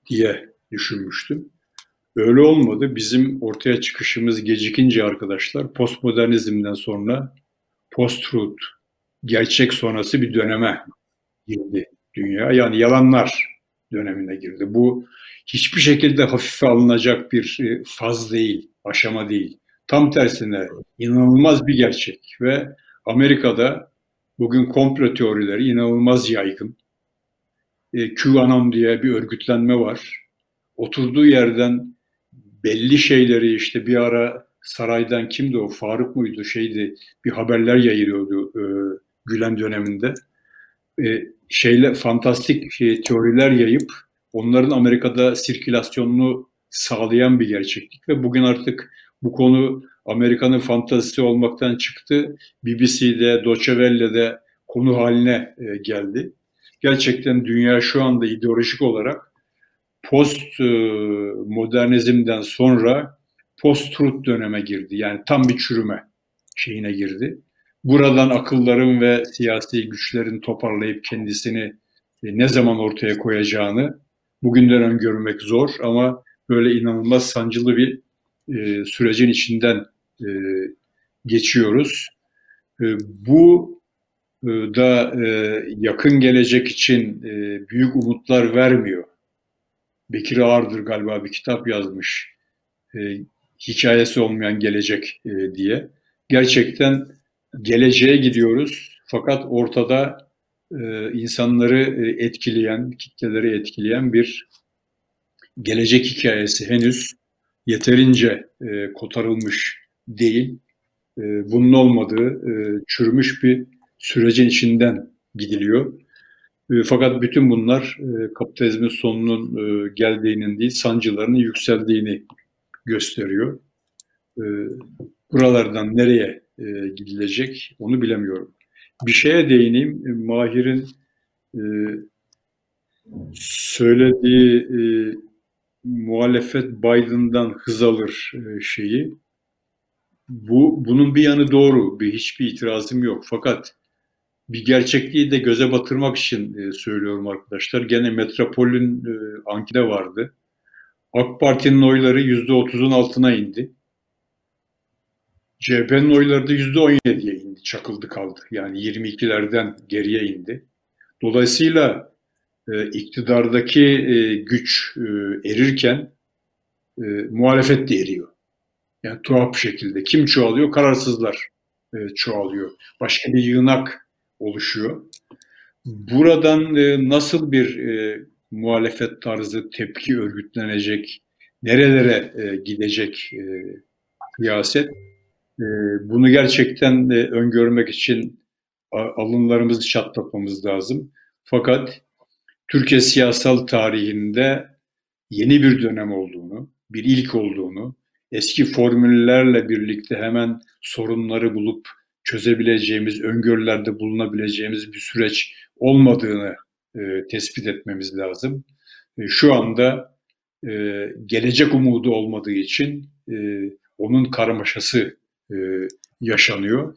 diye düşünmüştüm. Öyle olmadı. Bizim ortaya çıkışımız gecikince arkadaşlar postmodernizmden sonra post-truth, gerçek sonrası bir döneme girdi dünya. Yani yalanlar dönemine girdi. Bu hiçbir şekilde hafife alınacak bir e, faz değil, aşama değil. Tam tersine inanılmaz bir gerçek ve Amerika'da bugün komplo teorileri inanılmaz yaygın. E, QAnon diye bir örgütlenme var. Oturduğu yerden belli şeyleri işte bir ara saraydan kimdi o Faruk muydu şeydi bir haberler yayılıyordu e, Gülen döneminde. E, şeyle fantastik şey, teoriler yayıp onların Amerika'da sirkülasyonunu sağlayan bir gerçeklik ve bugün artık bu konu Amerika'nın fantazisi olmaktan çıktı. BBC'de, Deutsche Welle'de konu haline e, geldi. Gerçekten dünya şu anda ideolojik olarak post e, modernizmden sonra post truth döneme girdi. Yani tam bir çürüme şeyine girdi. Buradan akılların ve siyasi güçlerin toparlayıp kendisini e, ne zaman ortaya koyacağını bugünden öngörmek zor ama böyle inanılmaz sancılı bir e, sürecin içinden e, geçiyoruz. E, bu e, da e, yakın gelecek için e, büyük umutlar vermiyor. Bekir Ağırdır galiba bir kitap yazmış. E, hikayesi olmayan gelecek e, diye. Gerçekten geleceğe gidiyoruz fakat ortada e, insanları e, etkileyen, kitleleri etkileyen bir gelecek hikayesi henüz yeterince e, kotarılmış değil. E, bunun olmadığı e, çürümüş bir sürecin içinden gidiliyor. E, fakat bütün bunlar e, kapitalizmin sonunun e, geldiğinin değil, sancılarının yükseldiğini gösteriyor. E, buralardan nereye e, gidilecek onu bilemiyorum. Bir şeye değineyim. E, Mahir'in e, söylediği e, muhalefet Biden'dan hız alır e, şeyi. Bu bunun bir yanı doğru. Bir hiçbir itirazım yok. Fakat bir gerçekliği de göze batırmak için e, söylüyorum arkadaşlar. Gene Metropol'ün e, ankete vardı. AK Parti'nin oyları %30'un altına indi. CHP'nin oyları da %17'ye indi, çakıldı kaldı. Yani 22'lerden geriye indi. Dolayısıyla e, iktidardaki e, güç e, erirken e, muhalefet de eriyor. Yani tuhaf bir şekilde. Kim çoğalıyor? Kararsızlar e, çoğalıyor. Başka bir yığınak oluşuyor. Buradan e, nasıl bir e, muhalefet tarzı tepki örgütlenecek, nerelere e, gidecek e, siyaset. E, bunu gerçekten öngörmek için alınlarımızı çatlatmamız lazım. Fakat Türkiye siyasal tarihinde yeni bir dönem olduğunu, bir ilk olduğunu, eski formüllerle birlikte hemen sorunları bulup çözebileceğimiz, öngörülerde bulunabileceğimiz bir süreç olmadığını e, tespit etmemiz lazım. E, şu anda e, gelecek umudu olmadığı için e, onun karmaşası e, yaşanıyor.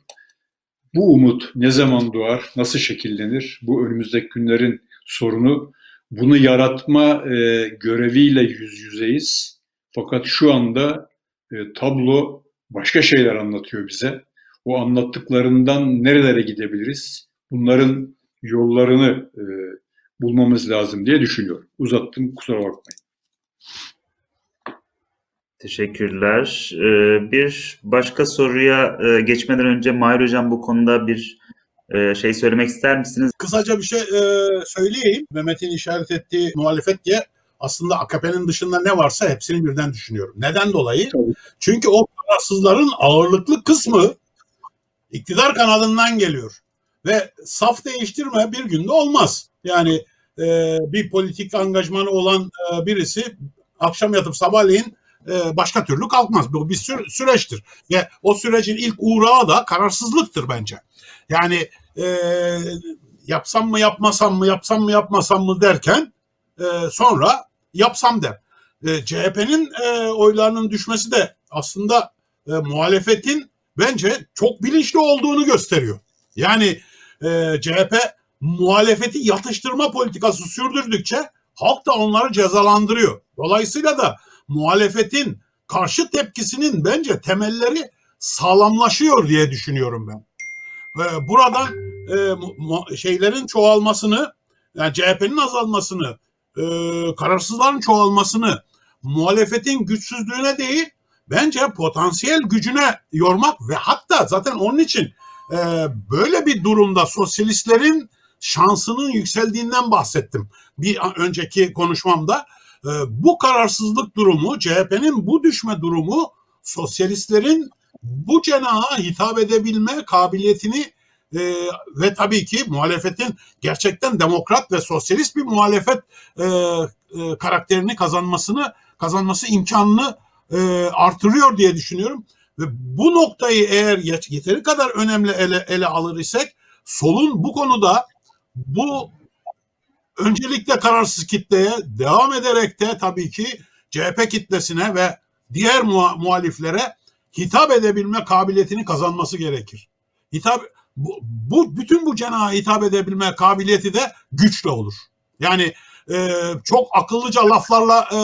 Bu umut ne zaman doğar, nasıl şekillenir? Bu önümüzdeki günlerin sorunu. Bunu yaratma e, göreviyle yüz yüzeyiz. Fakat şu anda e, tablo başka şeyler anlatıyor bize. O anlattıklarından nerelere gidebiliriz? Bunların yollarını bulmamız lazım diye düşünüyorum. Uzattım kusura bakmayın. Teşekkürler. Ee, bir başka soruya e, geçmeden önce Mahir Hocam bu konuda bir e, şey söylemek ister misiniz? Kısaca bir şey e, söyleyeyim. Mehmet'in işaret ettiği muhalefet diye aslında AKP'nin dışında ne varsa hepsini birden düşünüyorum. Neden dolayı? Çünkü o kararsızların ağırlıklı kısmı iktidar kanadından geliyor. Ve saf değiştirme bir günde olmaz. Yani e, bir politik angajmanı olan e, birisi akşam yatıp sabahleyin e, başka türlü kalkmaz. Bu bir sü- süreçtir. Ve o sürecin ilk uğrağı da kararsızlıktır bence. Yani e, yapsam mı yapmasam mı yapsam mı yapmasam mı derken e, sonra yapsam der. E, CHP'nin e, oylarının düşmesi de aslında e, muhalefetin bence çok bilinçli olduğunu gösteriyor. Yani e, CHP muhalefeti yatıştırma politikası sürdürdükçe halk da onları cezalandırıyor. Dolayısıyla da muhalefetin karşı tepkisinin bence temelleri sağlamlaşıyor diye düşünüyorum ben. Ve buradan e, şeylerin çoğalmasını, yani CHP'nin azalmasını, e, kararsızların çoğalmasını muhalefetin güçsüzlüğüne değil, bence potansiyel gücüne yormak ve hatta zaten onun için e, böyle bir durumda sosyalistlerin şansının yükseldiğinden bahsettim bir önceki konuşmamda. E, bu kararsızlık durumu, CHP'nin bu düşme durumu sosyalistlerin bu cenaha hitap edebilme kabiliyetini e, ve tabii ki muhalefetin gerçekten demokrat ve sosyalist bir muhalefet e, e, karakterini kazanmasını kazanması imkanını e, artırıyor diye düşünüyorum. Ve bu noktayı eğer yeteri kadar önemli ele, ele alır isek solun bu konuda bu öncelikle kararsız kitleye devam ederek de tabii ki CHP kitlesine ve diğer muhaliflere hitap edebilme kabiliyetini kazanması gerekir. Hitap bu, bu bütün bu cenaha hitap edebilme kabiliyeti de güçle olur. Yani e, çok akıllıca laflarla e,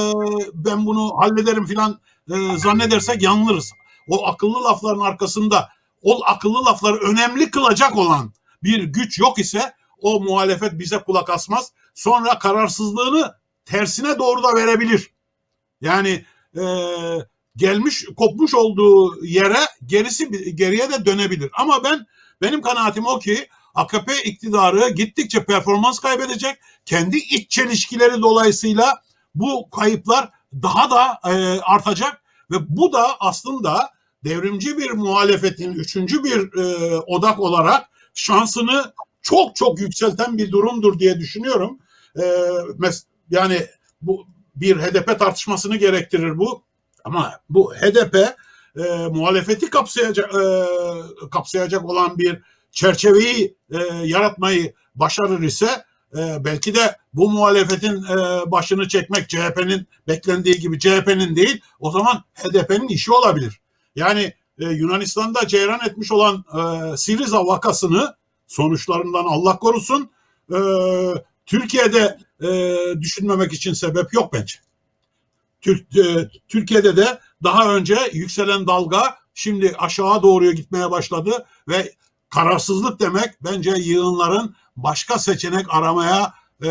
ben bunu hallederim filan e, zannedersek yanılırız. O akıllı lafların arkasında o akıllı lafları önemli kılacak olan bir güç yok ise o muhalefet bize kulak asmaz. Sonra kararsızlığını tersine doğru da verebilir. Yani e, gelmiş kopmuş olduğu yere gerisi geriye de dönebilir. Ama ben benim kanaatim o ki AKP iktidarı gittikçe performans kaybedecek. Kendi iç çelişkileri dolayısıyla bu kayıplar daha da e, artacak ve bu da aslında devrimci bir muhalefetin üçüncü bir e, odak olarak şansını çok çok yükselten bir durumdur diye düşünüyorum. E, mes yani bu bir HDP tartışmasını gerektirir bu. Ama bu HDP e, muhalefeti kapsayacak e, kapsayacak olan bir çerçeveyi e, yaratmayı başarır ise e, belki de bu muhalefetin e, başını çekmek CHP'nin beklendiği gibi CHP'nin değil o zaman HDP'nin işi olabilir. Yani e, Yunanistan'da ceyran etmiş olan e, Siriza vakasını sonuçlarından Allah korusun e, Türkiye'de e, düşünmemek için sebep yok bence. Türk, e, Türkiye'de de daha önce yükselen dalga şimdi aşağı doğruya gitmeye başladı ve kararsızlık demek bence yığınların başka seçenek aramaya e,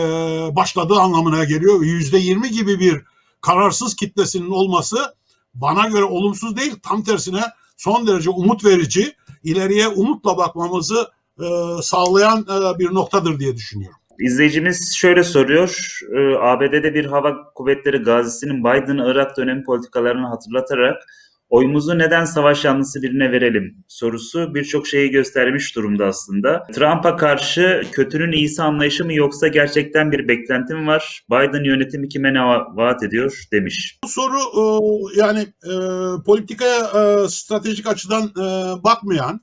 başladığı anlamına geliyor. Yüzde yirmi gibi bir kararsız kitlesinin olması bana göre olumsuz değil tam tersine son derece umut verici ileriye umutla bakmamızı sağlayan e, bir noktadır diye düşünüyorum. İzleyicimiz şöyle soruyor. E, ABD'de bir hava kuvvetleri gazisinin Biden-Irak dönemi politikalarını hatırlatarak oyumuzu neden savaş yanlısı birine verelim sorusu birçok şeyi göstermiş durumda aslında. Trump'a karşı kötünün iyisi anlayışı mı yoksa gerçekten bir beklenti mi var? Biden yönetimi kime ne vaat ediyor demiş. Bu soru e, yani e, politikaya e, stratejik açıdan bakmayan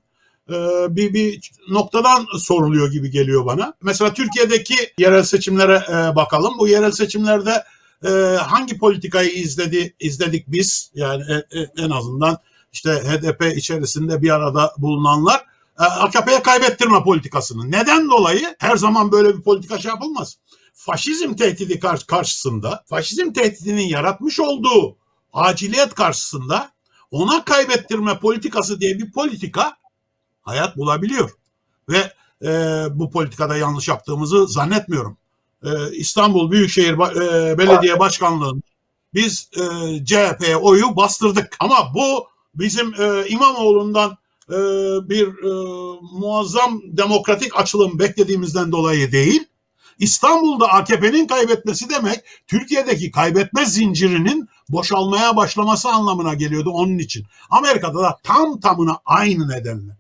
bir, bir noktadan soruluyor gibi geliyor bana. Mesela Türkiye'deki yerel seçimlere bakalım. Bu yerel seçimlerde e, hangi politikayı izledi izledik biz yani e, e, en azından işte HDP içerisinde bir arada bulunanlar e, AKP'ye kaybettirme politikasını. Neden dolayı her zaman böyle bir politika şey yapılmaz. Faşizm tehdidi karşısında, faşizm tehdidinin yaratmış olduğu aciliyet karşısında ona kaybettirme politikası diye bir politika hayat bulabiliyor. Ve e, bu politikada yanlış yaptığımızı zannetmiyorum. Ee, İstanbul Büyükşehir e, Belediye Başkanlığı'nın biz e, CHP'ye oyu bastırdık. Ama bu bizim e, İmamoğlu'ndan bir muazzam demokratik açılım beklediğimizden dolayı değil. İstanbul'da AKP'nin kaybetmesi demek Türkiye'deki kaybetme zincirinin boşalmaya başlaması anlamına geliyordu onun için. Amerika'da da tam tamına aynı nedenle.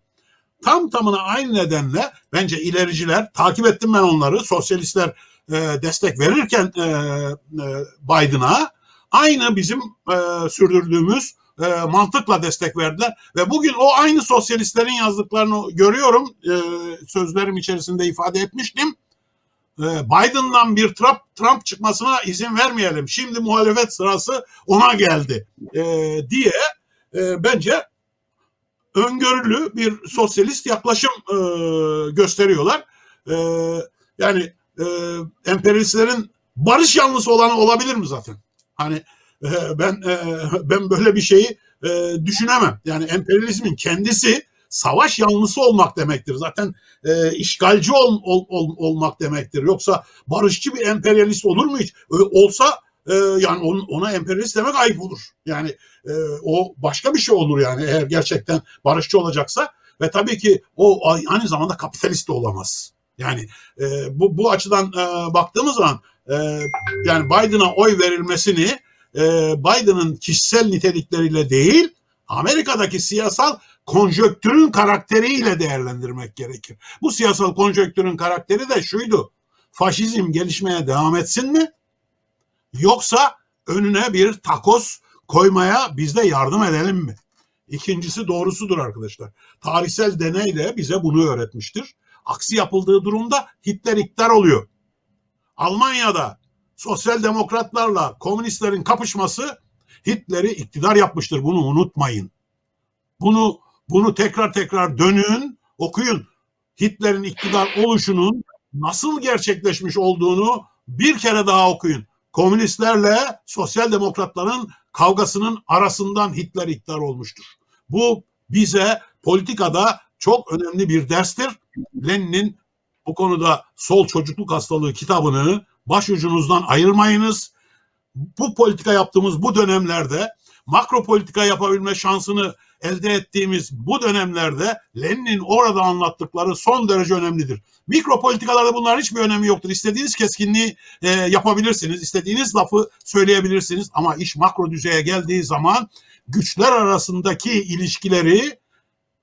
Tam tamına aynı nedenle bence ilericiler takip ettim ben onları. Sosyalistler e, destek verirken e, e, Biden'a aynı bizim e, sürdürdüğümüz e, mantıkla destek verdiler. Ve bugün o aynı sosyalistlerin yazdıklarını görüyorum. E, sözlerim içerisinde ifade etmiştim. E, Biden'dan bir Trump, Trump çıkmasına izin vermeyelim. Şimdi muhalefet sırası ona geldi e, diye e, bence öngörülü bir sosyalist yaklaşım e, gösteriyorlar. E, yani e, emperyalistlerin barış yanlısı olanı olabilir mi zaten? Hani e, ben e, ben böyle bir şeyi e, düşünemem. Yani emperyalizmin kendisi savaş yanlısı olmak demektir. Zaten e, işgalci ol, ol, ol, olmak demektir. Yoksa barışçı bir emperyalist olur mu hiç? E, olsa e, yani on, ona emperyalist demek ayıp olur. Yani e, o başka bir şey olur yani eğer gerçekten barışçı olacaksa ve tabii ki o aynı zamanda kapitalist de olamaz. Yani e, bu bu açıdan e, baktığımız zaman e, yani Biden'a oy verilmesini e, Biden'ın kişisel nitelikleriyle değil Amerika'daki siyasal konjöktürün karakteriyle değerlendirmek gerekir. Bu siyasal konjöktürün karakteri de şuydu. Faşizm gelişmeye devam etsin mi? Yoksa önüne bir takos koymaya biz de yardım edelim mi? İkincisi doğrusudur arkadaşlar. Tarihsel deney de bize bunu öğretmiştir. Aksi yapıldığı durumda Hitler iktidar oluyor. Almanya'da sosyal demokratlarla komünistlerin kapışması Hitler'i iktidar yapmıştır. Bunu unutmayın. Bunu bunu tekrar tekrar dönün, okuyun. Hitler'in iktidar oluşunun nasıl gerçekleşmiş olduğunu bir kere daha okuyun. Komünistlerle sosyal demokratların kavgasının arasından Hitler iktidar olmuştur. Bu bize politikada çok önemli bir derstir. Lenin'in bu konuda Sol Çocukluk Hastalığı kitabını başucunuzdan ayırmayınız. Bu politika yaptığımız bu dönemlerde makro politika yapabilme şansını elde ettiğimiz bu dönemlerde Lenin'in orada anlattıkları son derece önemlidir. Mikro politikalarda bunların hiçbir önemi yoktur. İstediğiniz keskinliği e, yapabilirsiniz, istediğiniz lafı söyleyebilirsiniz ama iş makro düzeye geldiği zaman güçler arasındaki ilişkileri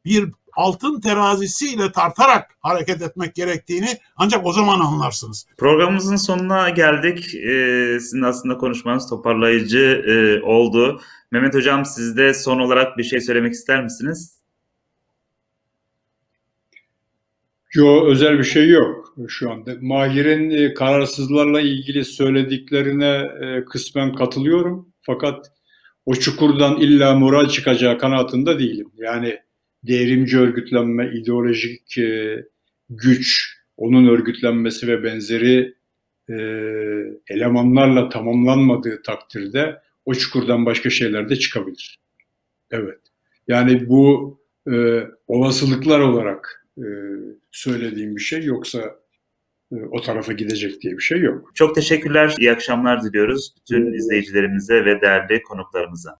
bir altın terazisiyle tartarak hareket etmek gerektiğini ancak o zaman anlarsınız. Programımızın sonuna geldik. Ee, sizin aslında konuşmanız toparlayıcı e, oldu. Mehmet Hocam siz de son olarak bir şey söylemek ister misiniz? Yok özel bir şey yok şu anda. Mahir'in e, kararsızlarla ilgili söylediklerine e, kısmen katılıyorum. Fakat o çukurdan illa moral çıkacağı kanaatinde değilim. Yani devrimci örgütlenme, ideolojik e, güç, onun örgütlenmesi ve benzeri elemanlarla tamamlanmadığı takdirde o çukurdan başka şeyler de çıkabilir. Evet. Yani bu e, olasılıklar olarak e, söylediğim bir şey yoksa e, o tarafa gidecek diye bir şey yok. Çok teşekkürler. İyi akşamlar diliyoruz bütün izleyicilerimize ve değerli konuklarımıza.